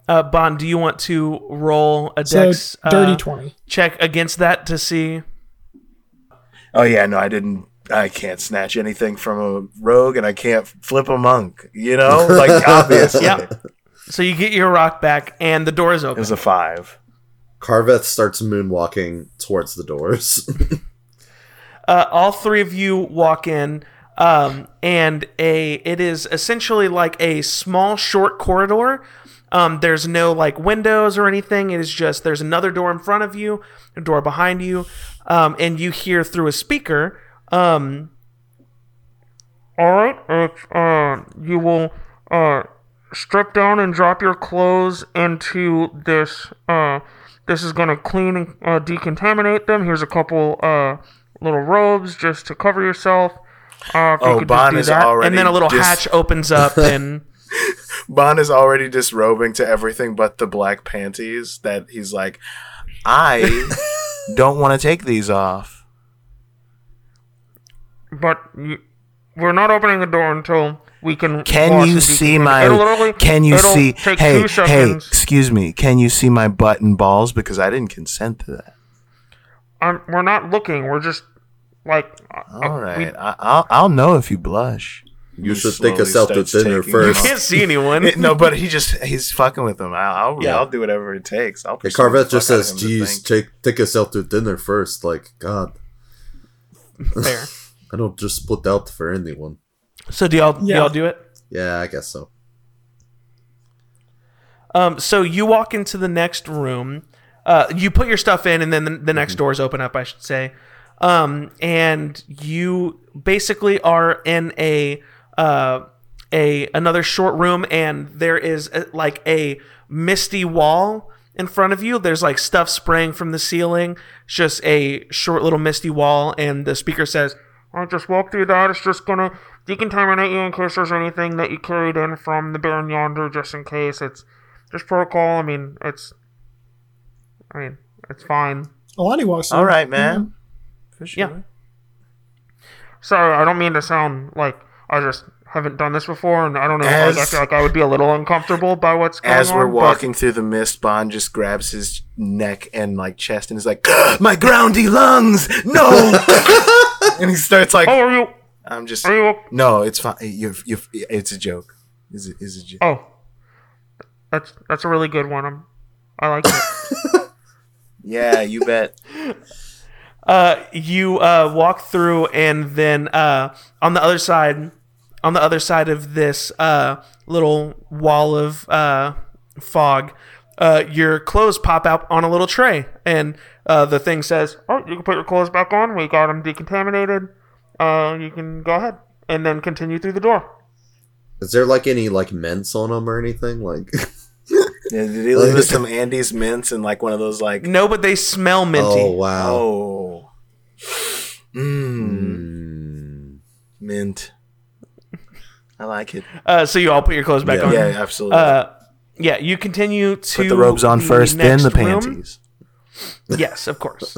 Uh, Bond, do you want to roll a so dex dirty uh, 20. check against that to see? Oh yeah, no, I didn't. I can't snatch anything from a rogue, and I can't flip a monk. You know, like obviously, Yeah. So you get your rock back, and the door is it open. was a five. Carveth starts moonwalking towards the doors. <laughs> uh, all three of you walk in um, and a it is essentially like a small short corridor um, there's no like windows or anything it is just there's another door in front of you a door behind you um, and you hear through a speaker um, all right it's, uh, you will uh, strip down and drop your clothes into this uh, this is going to clean and uh, decontaminate them here's a couple uh, little robes just to cover yourself uh, if you Oh, could just Bon do is that. already and then a little dis- hatch opens up <laughs> and Bond is already disrobing to everything but the black panties. That he's like, I <laughs> don't want to take these off. but you, we're not opening the door until we can Can wash you and see decontaminate. It'll literally- my? Can you it'll see? take Hey, two hey! Excuse me. Can you see my butt and balls? Because I didn't consent to that. I'm, we're not looking we're just like uh, All we right, I, I'll I'll know if you blush. you He should think of slowly self dinner first. them can't see anyone <laughs> no, but he just he's fucking with them. I'll I'll, Yeah. I'll do whatever it takes. I'll Hey, persuade the Carveth just fuck out of says, "Geez, take take yourself to dinner first. Like, God, there <laughs> I don't just split out for anyone. so do y'all, Yeah. y'all do it Yeah, I guess so. Um, so you walk into the next room. Uh, you put your stuff in, and then the, the next doors open up. I should say, um, and you basically are in a uh, a another short room, and there is a, like a misty wall in front of you. There's like stuff spraying from the ceiling. It's just a short little misty wall, and the speaker says, "I just walk through that. It's just gonna decontaminate you in case there's anything that you carried in from the Barren Yonder, just in case. It's just protocol. I mean, it's, I mean, it's fine. Alandi walks All in. right, man. For sure. Yeah. Sorry, I don't mean to sound like I just haven't done this before, and I don't know. like, I feel like I would be a little uncomfortable by what's going on. As we're but- walking through the mist, Bond just grabs his neck and like chest and is like, <gasps> "My groundy lungs, no!" <laughs> <laughs> and he starts like, Oh, are you? "I'm just no, it's fine. You, you, it's a joke. Is it? Is a joke? Oh, that's that's a really good one. I'm, I like it. <laughs> Yeah, you bet. <laughs> uh, you uh, walk through, and then uh, on the other side, on the other side of this uh, little wall of uh, fog, uh, your clothes pop out on a little tray, and uh, the thing says, "Oh, you can put your clothes back on. We got them decontaminated. Uh, you can go ahead." And then continue through the door. Is there like any like mints on them or anything? Like, <laughs> Yeah, did he leave us <laughs> some Andy's mints and like one of those like? No, but they smell minty. oh wow. Oh, mmm, Mm. mint. I like it. Uh, so you all put your clothes back Yeah. on. Yeah, absolutely. Uh, yeah, you continue to Put the robes on first, then the panties. room. Yes, of course.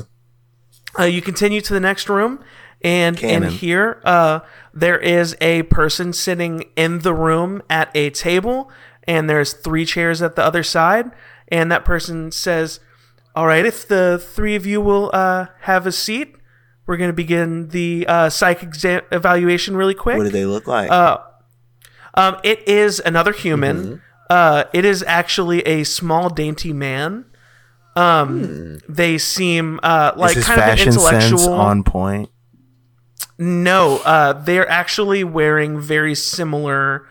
Uh, you continue to the next room, and Canon. in here, uh, there is a person sitting in the room at a table, and there's three chairs at the other side. And that person says, "All right, if the three of you will uh, have a seat, we're going to begin the uh, psych exam- evaluation really quick." What do they look like? Uh, Um, it is another human. Mm-hmm. Uh, it is actually a small, dainty man. Um, they seem uh, like Is his kind of an intellectual. sense on point? No, uh, they're actually wearing very similar,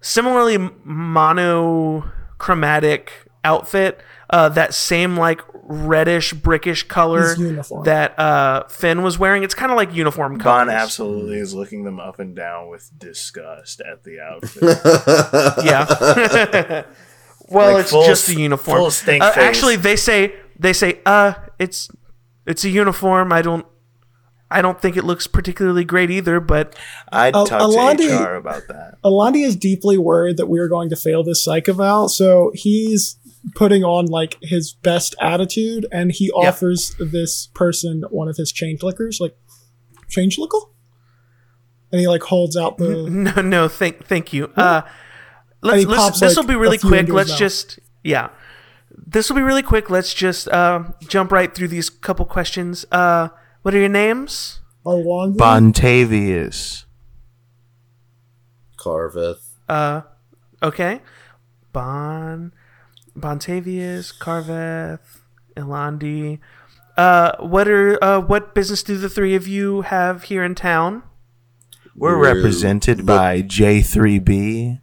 similarly monochromatic outfit. Uh, that same like reddish brickish color that uh, Fynn was wearing. It's kind of like uniform colors. Bond absolutely is looking them up and down with disgust at the outfit. <laughs> Yeah. <laughs> well, Like it's full just a uniform. full stink Uh, face. actually, they say they say uh it's it's a uniform. I don't I don't think it looks particularly great either, but I'd Uh, talk Alandi- to HR about that. Alandi is deeply worried that we are going to fail this psych eval, so he's putting on like his best attitude, and he offers this person one of his change liquors, like change liquor, and he like holds out the. no no thank thank you. Uh let's, let's pops, this will like, be really quick. Let's mouth. just yeah. This will be really quick. Let's just uh, jump right through these couple questions. Uh what are your names? Alandi. Bontavious. Carveth. Uh, okay. Bon, Bontavious, Carveth, Alandi. Uh, what are uh, what business do the three of you have here in town? We're We're represented by J3B.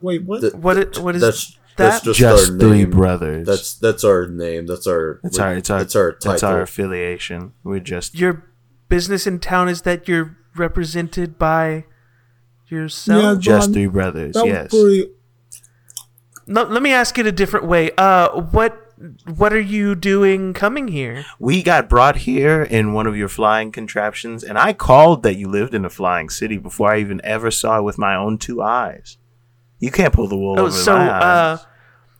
Wait, what? Th- What it, what is that's that? that's just, Just our three name. brothers. That's that's our name. That's our. That's our, it's our, That's our that's our affiliation. We're just Your business in town is that you're represented by yeah, yourself. just three brothers. that Yes. pretty- No, let me ask it a different way. Uh, what what are you doing coming here? We got brought here in one of your flying contraptions, and I called that you lived in a flying city before I even ever saw it with my own two eyes. You can't pull the wool Oh, over so my uh,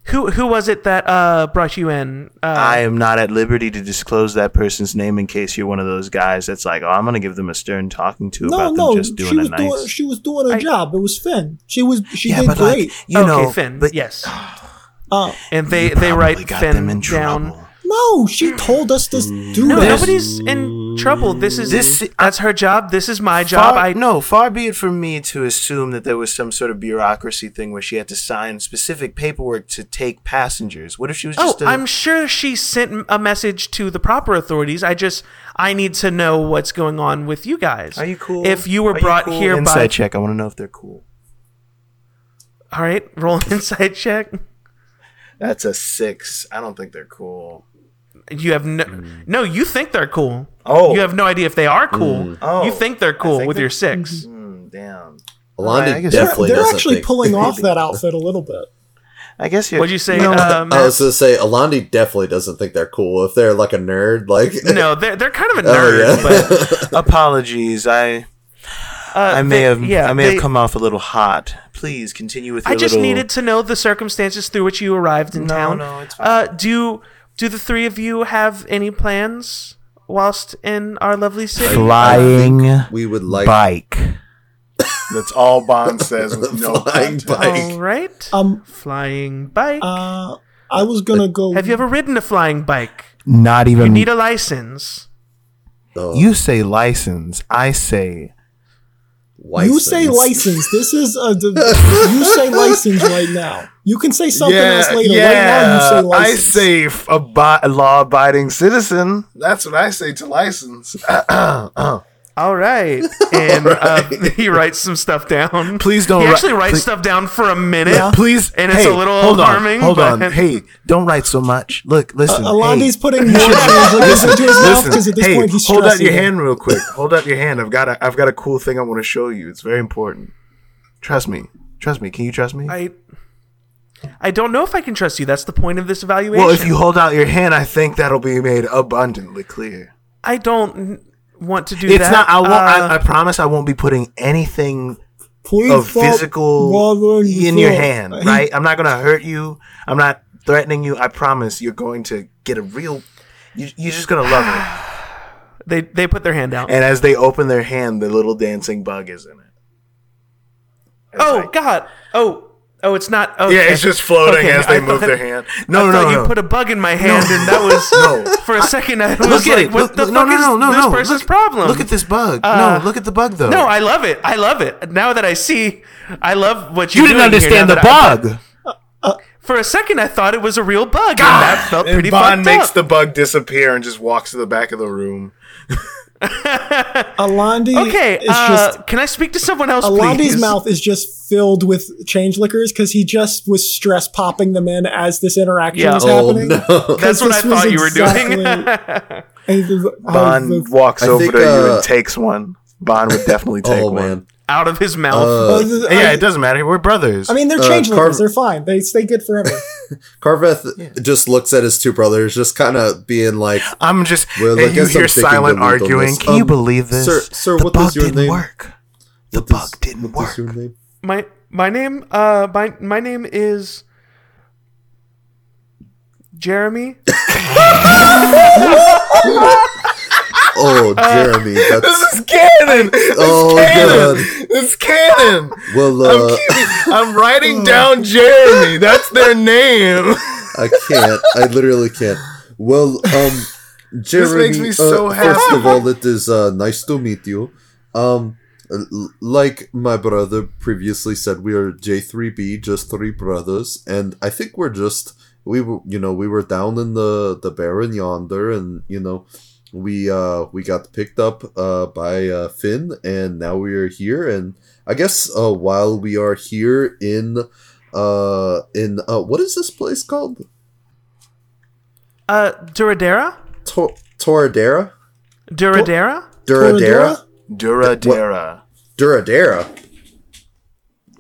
who who was it that uh brought you in? Uh, I am not at liberty to disclose that person's name in case you're one of those guys that's like, oh, I'm gonna give them a stern talking to No, about no, them just she was a doing nice. she was doing her I- job. It was Fynn. She was she yeah, did but great. like you okay, know, Fynn. but yes. <gasps> uh, and they you they write got Fynn them in down. trouble. No, she told us to do No, that. nobody's in trouble. This is This- that's her job. This is my job. Far, I no, far be it from me to assume that there was some sort of bureaucracy thing where she had to sign specific paperwork to take passengers. What if she was Oh, just? a- I'm sure she sent a message to the proper authorities. I just I need to know what's going on with you guys. Are you cool? If you were Are brought cool? here Inside by inside check. I want to know if they're cool. All right, roll an <laughs> inside check. That's a six. I don't think they're cool. You have no No, you think they're cool. Oh. You have no idea if they are cool. Oh. You think they're cool think with they're- your 6 Hmm, damn. Alandi Alright, I guess- They're, definitely they're doesn't actually think- pulling off that outfit a little bit. I guess you're. What'd you say, <laughs> No, uh, I was gonna say Alandi definitely doesn't think they're cool. If they're like a nerd, like <laughs> no, they're they're kind of a Oh, nerd, yeah. <laughs> apologies. I uh, I may they- have yeah, I may they- have come off a little hot. Please continue with your I just little. needed to know the circumstances through which you arrived in No, town. no, it's fine. Uh, do do the three of you have any plans whilst in our lovely city? Flying We would like bike. That's all Bond says with <laughs> no flying context. bike. All right. Um, flying bike. uh, I was gonna go. Have you ever ridden a flying bike? Not even. You need a license. Oh, you say license. I say You say license. license. This is a. <laughs> you say license right now. You can say something else later. right now, you say license. I say abi- law-abiding citizen. That's what I say to license. <clears throat> <clears throat> <clears throat> All right. <laughs> And uh, <laughs> he writes some stuff down. Please don't He ri- actually writes please- stuff down for a minute. Yeah. Please, And it's hey, a little hold alarming, On, hold but- on. Hey, don't write so much. Look, listen. Uh, Alandi's hey, putting more <laughs> translators into his mouth because at this hey, point he's hold out your it. hand real quick. Hold out your hand. I've got a, I've got a cool thing I want to show you. It's very important. Trust me. Trust me. Can you trust me? I I don't know if I can trust you. That's the point of this evaluation. well, if you hold out your hand, I think that'll be made abundantly clear. I don't n- want to do It's that. not. I won't. Uh, I, I promise. I won't be putting anything of physical in your hand, right? I'm not gonna hurt you. I'm not threatening you. I promise. You're going to get a real. You, you're just gonna love it. <sighs> they they put their hand out. And as they open their hand, the little dancing bug is in it. As oh I- God. Oh. Oh, it's not. yeah, it's just floating Okay, as they I move their hand. I No, no, no, you no. put a bug in my hand, and that was <laughs> No. For a second, I was Look at like, it. "What Look, the look- fuck no, no, is no, no, this no. person's look, problem?" Look at this bug. Uh, no, look at the bug though. No, I love it. I love it. Now that I see, I love what you you're didn't understand the I- bug. For a second, I thought it was a real bug, and that felt and pretty Bond makes up. the bug disappear and just walks to the back of the room. <laughs> <laughs> Alandi okay, is uh, just can I speak to someone else, Alandi's please? mouth is just filled with change liquors because he just was stress popping them in as this interaction Yeah. was Oh happening. no! <laughs> 'Cause That's what I this was thought you were doing. exactly- <laughs> and the- oh, Bond the- walks I over think, to you uh, and takes one. Bond would definitely take Oh one. man! Out of his mouth. Uh, Yeah, I, it doesn't matter. We're brothers. I mean, they're uh, change liquors. Carv- They're fine. They stay good forever. <laughs> Carveth just looks at his two brothers, just kind of being like, I'm just. Well, I and you hear silent the lead on arguing. this. Can you Um, believe this? sir- sir, the what bug is your didn't name? work. The "What bug is- didn't what is work. your name?" my my name uh my my name is Jeremy. <laughs> <laughs> Oh, <laughs> Jeremy, that's This is canon. This Oh, canon. God. This is canon. well. I'm, Uh, keeping- I'm writing <laughs> down Jeremy. That's their name. I can't. I literally can't. Well, um, Jeremy. <laughs> This makes me so uh, First of all, it is uh, nice to meet you. Um, like my brother previously said, we are J three B, just three brothers, and I think we're just we were, you know, we were down in the the Barren yonder, and you know, we uh we got picked up uh by uh Fynn, and now we are here, and I guess uh while we are here in uh in uh what is this place called? Uh Duradera? Tor- Toradera? Duradera? Duradera? Duradera. Duradera.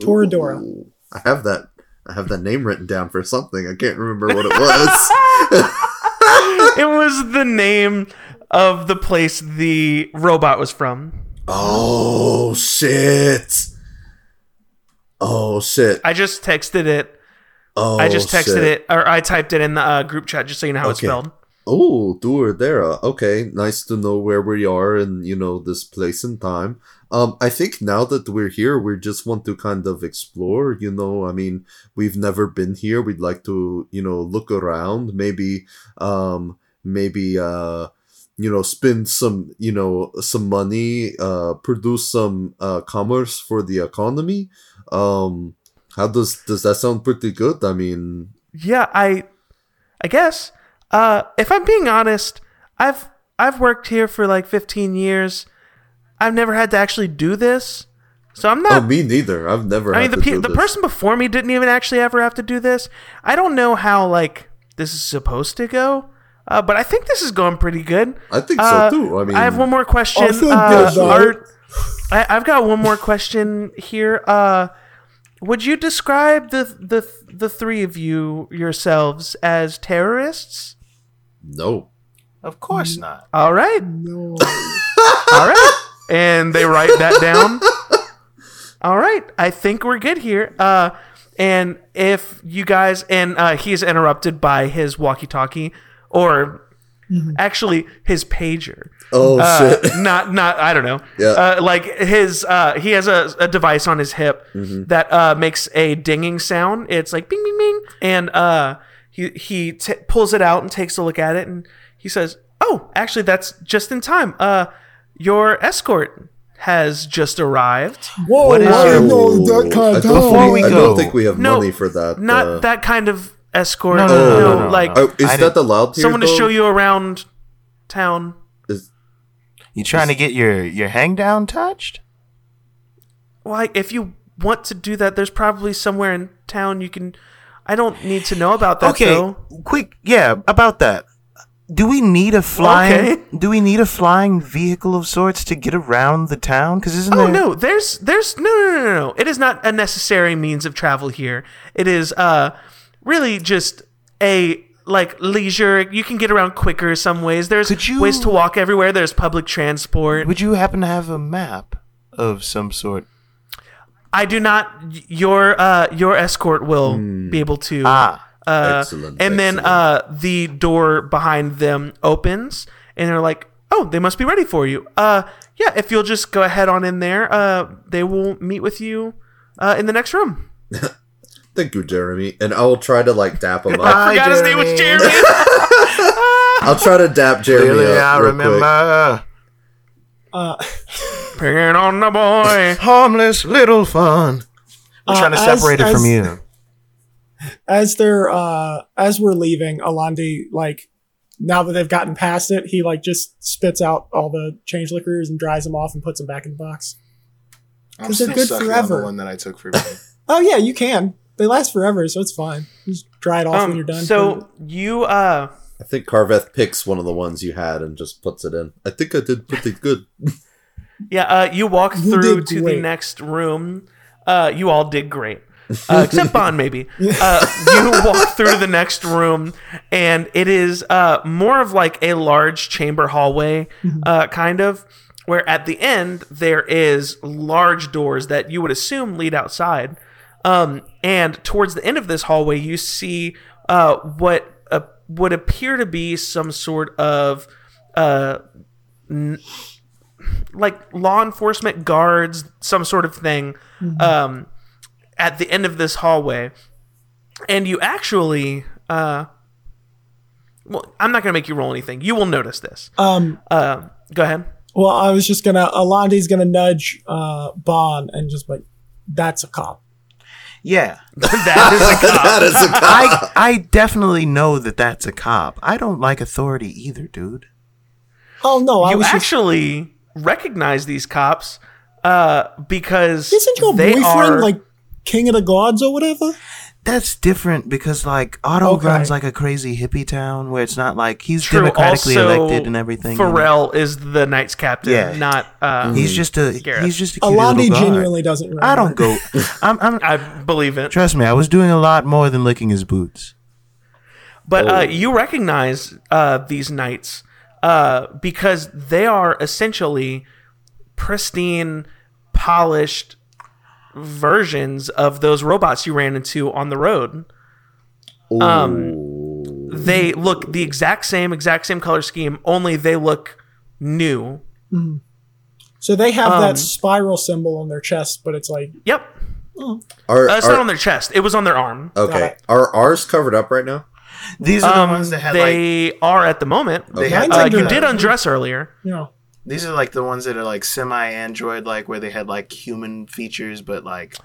Toradora. Ooh, I have that. I have that name written down for something. I can't remember what it was. <laughs> it was the name of the place the robot was from. oh shit! Oh shit! I just texted it. Oh, I just texted shit. it, or I typed it in the uh, group chat just so you know how it's spelled. Oh, Duradera. Okay, nice to know where we are and you know this place and time. Um, I think now that we're here, we just want to kind of explore. You know, I mean, we've never been here. We'd like to, you know, look around. Maybe, um, maybe, uh, you know, spend some, you know, some money, uh, produce some uh, commerce for the economy. Um, how does does that sound pretty good? I mean, Yeah, I, I guess. Uh, if I'm being honest, I've I've worked here for like 15 years. I've never had to actually do this, so I'm not oh, me neither. I've never. I had mean, the to pe- do the this. person before me didn't even actually ever have to do this. I don't know how like this is supposed to go, uh, but I think this is going pretty good. I think Uh, so too. I mean, I have one more question. I think Uh, there's, are- I, I've got one more question here. Uh, would you describe the the the three of you yourselves as terrorists? no. Of course not. All right, No. <laughs> all right, and they write that down. All right, I think we're good here. Uh, and if you guys and uh, he's interrupted by his walkie-talkie, or Actually, his pager. Oh Uh, shit! <laughs> not not I don't know. Yeah. Uh, like his uh, he has a, a device on his hip that uh, makes a dinging sound. It's like bing bing bing, and uh, he he t- pulls it out and takes a look at it, and he says, "Oh, actually, that's just in time. Uh, your escort has just arrived. Whoa, What is I your- didn't know that kind of don't, Before time. we I don't think we have No, money for that. Not uh, that kind of escort. No, No, no, no, no, no, like no. Oh, is I that didn't- the loud tier? someone to show you around town. Is, You trying to get your your hang down touched? Well, if you want to do that, there's probably somewhere in town you can. I don't need to know about that okay, though. quick, yeah, about that. Do we need a flying? Okay. Do we need a flying vehicle of sorts to get around the town? Because isn't Oh there? no, there's there's no no no no no. It is not a necessary means of travel here. It is uh really just a like leisure. You can get around quicker some ways. There's Could you- ways to walk everywhere. There's public transport. Would you happen to have a map of some sort? I do not. Your uh your escort will be able to. Ah, Uh, Excellent, And then uh, the door behind them opens, and they're like, "Oh, they must be ready for you." Uh, yeah, if you'll just go ahead on in there, uh, they will meet with you uh, in the next room. <laughs> thank you, Jeremy. And I will try to like dap him up. Hi, forgot his name was Jeremy. Jeremy. <laughs> I'll try to dap Jeremy really, up. I real remember. Uh, <laughs> Bringing on the boy. <laughs> Harmless little fun. I'm Uh, trying to as- separate it from you. as they're uh as we're leaving, Alandi like now that they've gotten past it, he like just spits out all the change liquors and dries them off and puts them back in the box. I'm 'Cause they're good sucking on forever. the one that I took for me. Oh yeah, you can. They last forever, so it's fine. Just dry it off when Um, you're done. so you uh. I think Carveth picks one of the ones you had and just puts it in. I think I did pretty good. <laughs> yeah, uh, you walk You through did to the next room. Uh, you all did great. Uh, <laughs> except Bond, maybe. Uh, you <laughs> walk through the next room, and it is uh, more of like a large chamber hallway, uh, kind of, where at the end there is large doors that you would assume lead outside. Um, and towards the end of this hallway, you see uh, what uh, would appear to be some sort of uh, like law enforcement guards, some sort of thing, um, at the end of this hallway, and you actually, uh, well, I'm not gonna make you roll anything. You will notice this. um, Uh, go ahead. well, I was just gonna Alandi's gonna nudge uh Bon and just like, that's a cop. Yeah, <laughs> <laughs> that is a cop. that is a cop. I I definitely know that that's a cop. I don't like authority either, dude. Oh no, I You was just actually recognize these cops uh, because isn't your they boyfriend are like king of the gods or whatever? That's different because like Otto Okay. runs like a crazy hippie town where it's not like he's true. democratically also, elected and everything. Pharrell is the Knights captain, Yeah. not. Uh, He's just a Gareth. he's just a cute Alandi little guy. genuinely doesn't remember. I don't go. <laughs> I'm, I'm I believe it. trust me. I was doing a lot more than licking his boots. But Oh. uh, you recognize uh, these knights uh, because they are essentially pristine, polished versions of those robots you ran into on the road. Um, they look the exact same, exact same color scheme, only they look new. So they have Um, that spiral symbol on their chest, but it's like Yep. Are, Uh, it's are- not on their chest. It was on their arm. okay. Are ours covered up right now? These are the Um, ones that had like they are at the moment. they had Uh, you under- did undress earlier. you know. These are like the ones that are like semi-android, like where they had like human features, but like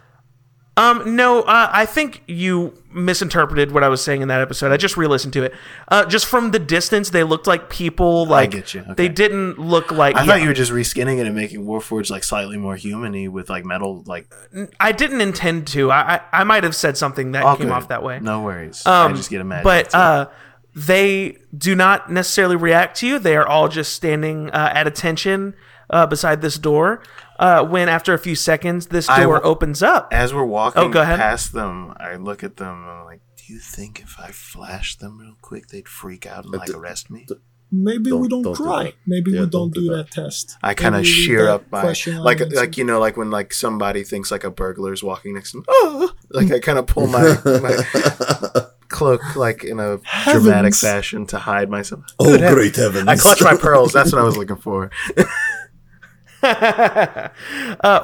Um, no, uh, I think you misinterpreted what I was saying in that episode. I just re-listened to it. Uh, just from the distance, they looked like people. Like get you, okay. they didn't look like. I thought you were just reskinning it and making Warforged like slightly more humany with like metal. Like I didn't intend to. I I, I might have said something that okay, came off that way. No worries. Um, I just get mad. But uh, they do not necessarily react to you. They are all just standing uh, at attention uh, beside this door. Uh, when after a few seconds, this door w- opens up. as we're walking Oh, go ahead. past them, I look at them and I'm like, "Do you think if I flash them real quick, they'd freak out and like d- arrest me?" Maybe we Don't- don't, don't try. that. Maybe Yeah, we don't don't, do do that. that, test. I kind of Maybe sheer up my question like unanswered. like you know like when like somebody thinks like a burglar's walking next to me. Oh, like I kind of pull my, <laughs> my cloak like in a Heavens. dramatic fashion to hide myself. Oh, Good heavens. great heavens! I clutch my pearls. That's what I was looking for. <laughs> uh,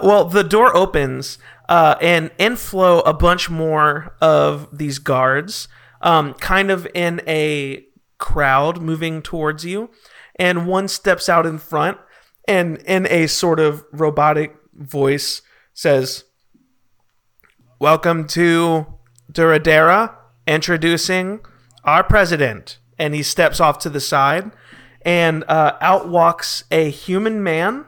well, the door opens uh, and inflow a bunch more of these guards, um, kind of in a crowd moving towards you. And one steps out in front and, in a sort of robotic voice, says, Welcome to Duradera, introducing our president. And he steps off to the side, and uh, out walks a human man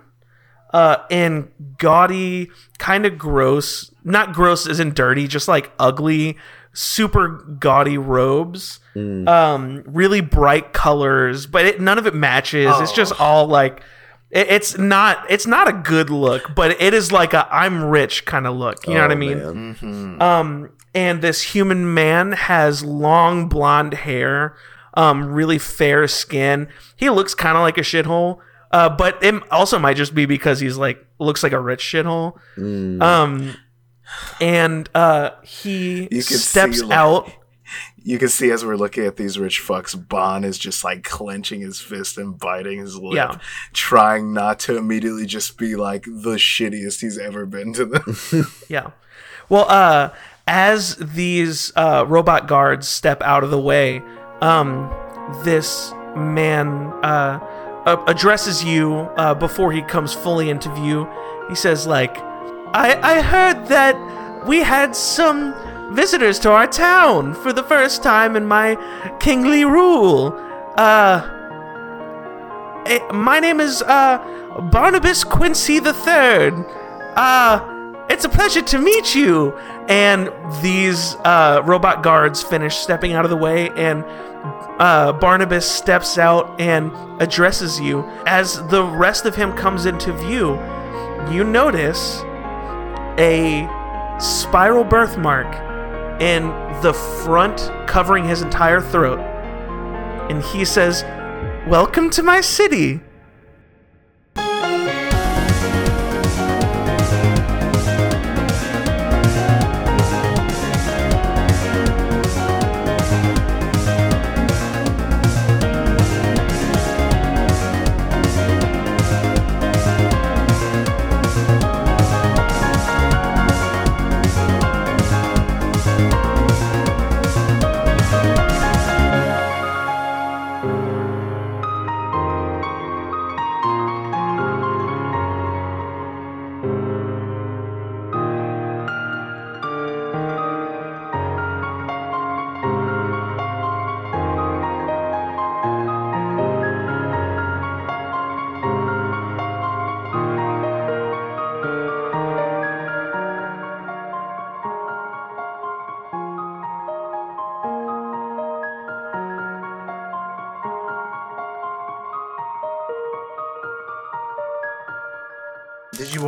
uh, in gaudy, kind of gross, not gross as in dirty, just like ugly, super gaudy robes. Um, really bright colors, but it, none of it matches. It's just all like it's not it's not a good look, but it is like a I'm rich kind of look. You know what I Oh, mean? man. Um, and this human man has long blonde hair, um, really fair skin. He looks kind of like a shithole, uh, but it also might just be because he's like looks like a rich shithole. Um, and uh, he steps see, like- out. You can see as we're looking at these rich fucks, Bond is just like clenching his fist and biting his lip, Yeah. trying not to immediately just be like the shittiest he's ever been to them. <laughs> Yeah. Well, uh, as these uh, robot guards step out of the way, um, this man uh, addresses you uh, before he comes fully into view. He says, like, I, I heard that we had some visitors to our town for the first time in my kingly rule. Uh, eh, my name is uh, Barnabas Quincy the Third. Uh, it's a pleasure to meet you. And these uh, robot guards finish stepping out of the way, and uh, Barnabas steps out and addresses you. As the rest of him comes into view, you notice a spiral birthmark in the front, covering his entire throat. And he says, Welcome to my city.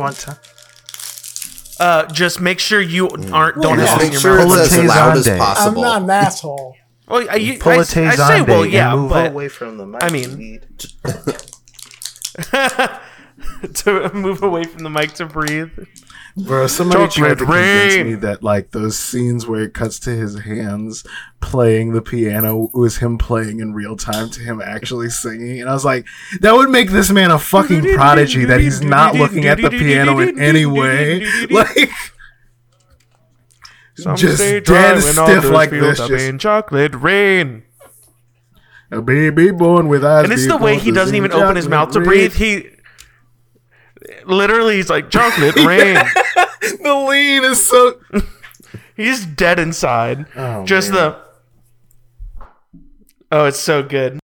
Want to? Uh, just make sure you aren't don't Well, have yeah. it in Make your sure mouth. it's as loud as Politezande. I'm possible. not an asshole. <laughs> Well, I, you, Pull I, a I say, Tay Zonday well, yeah, and move but away from the mic. I mean- <laughs> <laughs> to move away from the mic to breathe. Bro, somebody tried to Chocolate convince rain. me that like those scenes where it cuts to his hands playing the piano was him playing in real time to him actually singing, and I was like, that would make this man a fucking prodigy that he's not looking at the piano in any way, <laughs> like Some just dead stiff like this, just- chocolate rain. a baby born with eyes. And it's the way he doesn't even open his mouth to breathe. He literally he's like chocolate <laughs> rain. The lean is so. <laughs> He's dead inside. Oh, Just man. the. Oh, it's so good.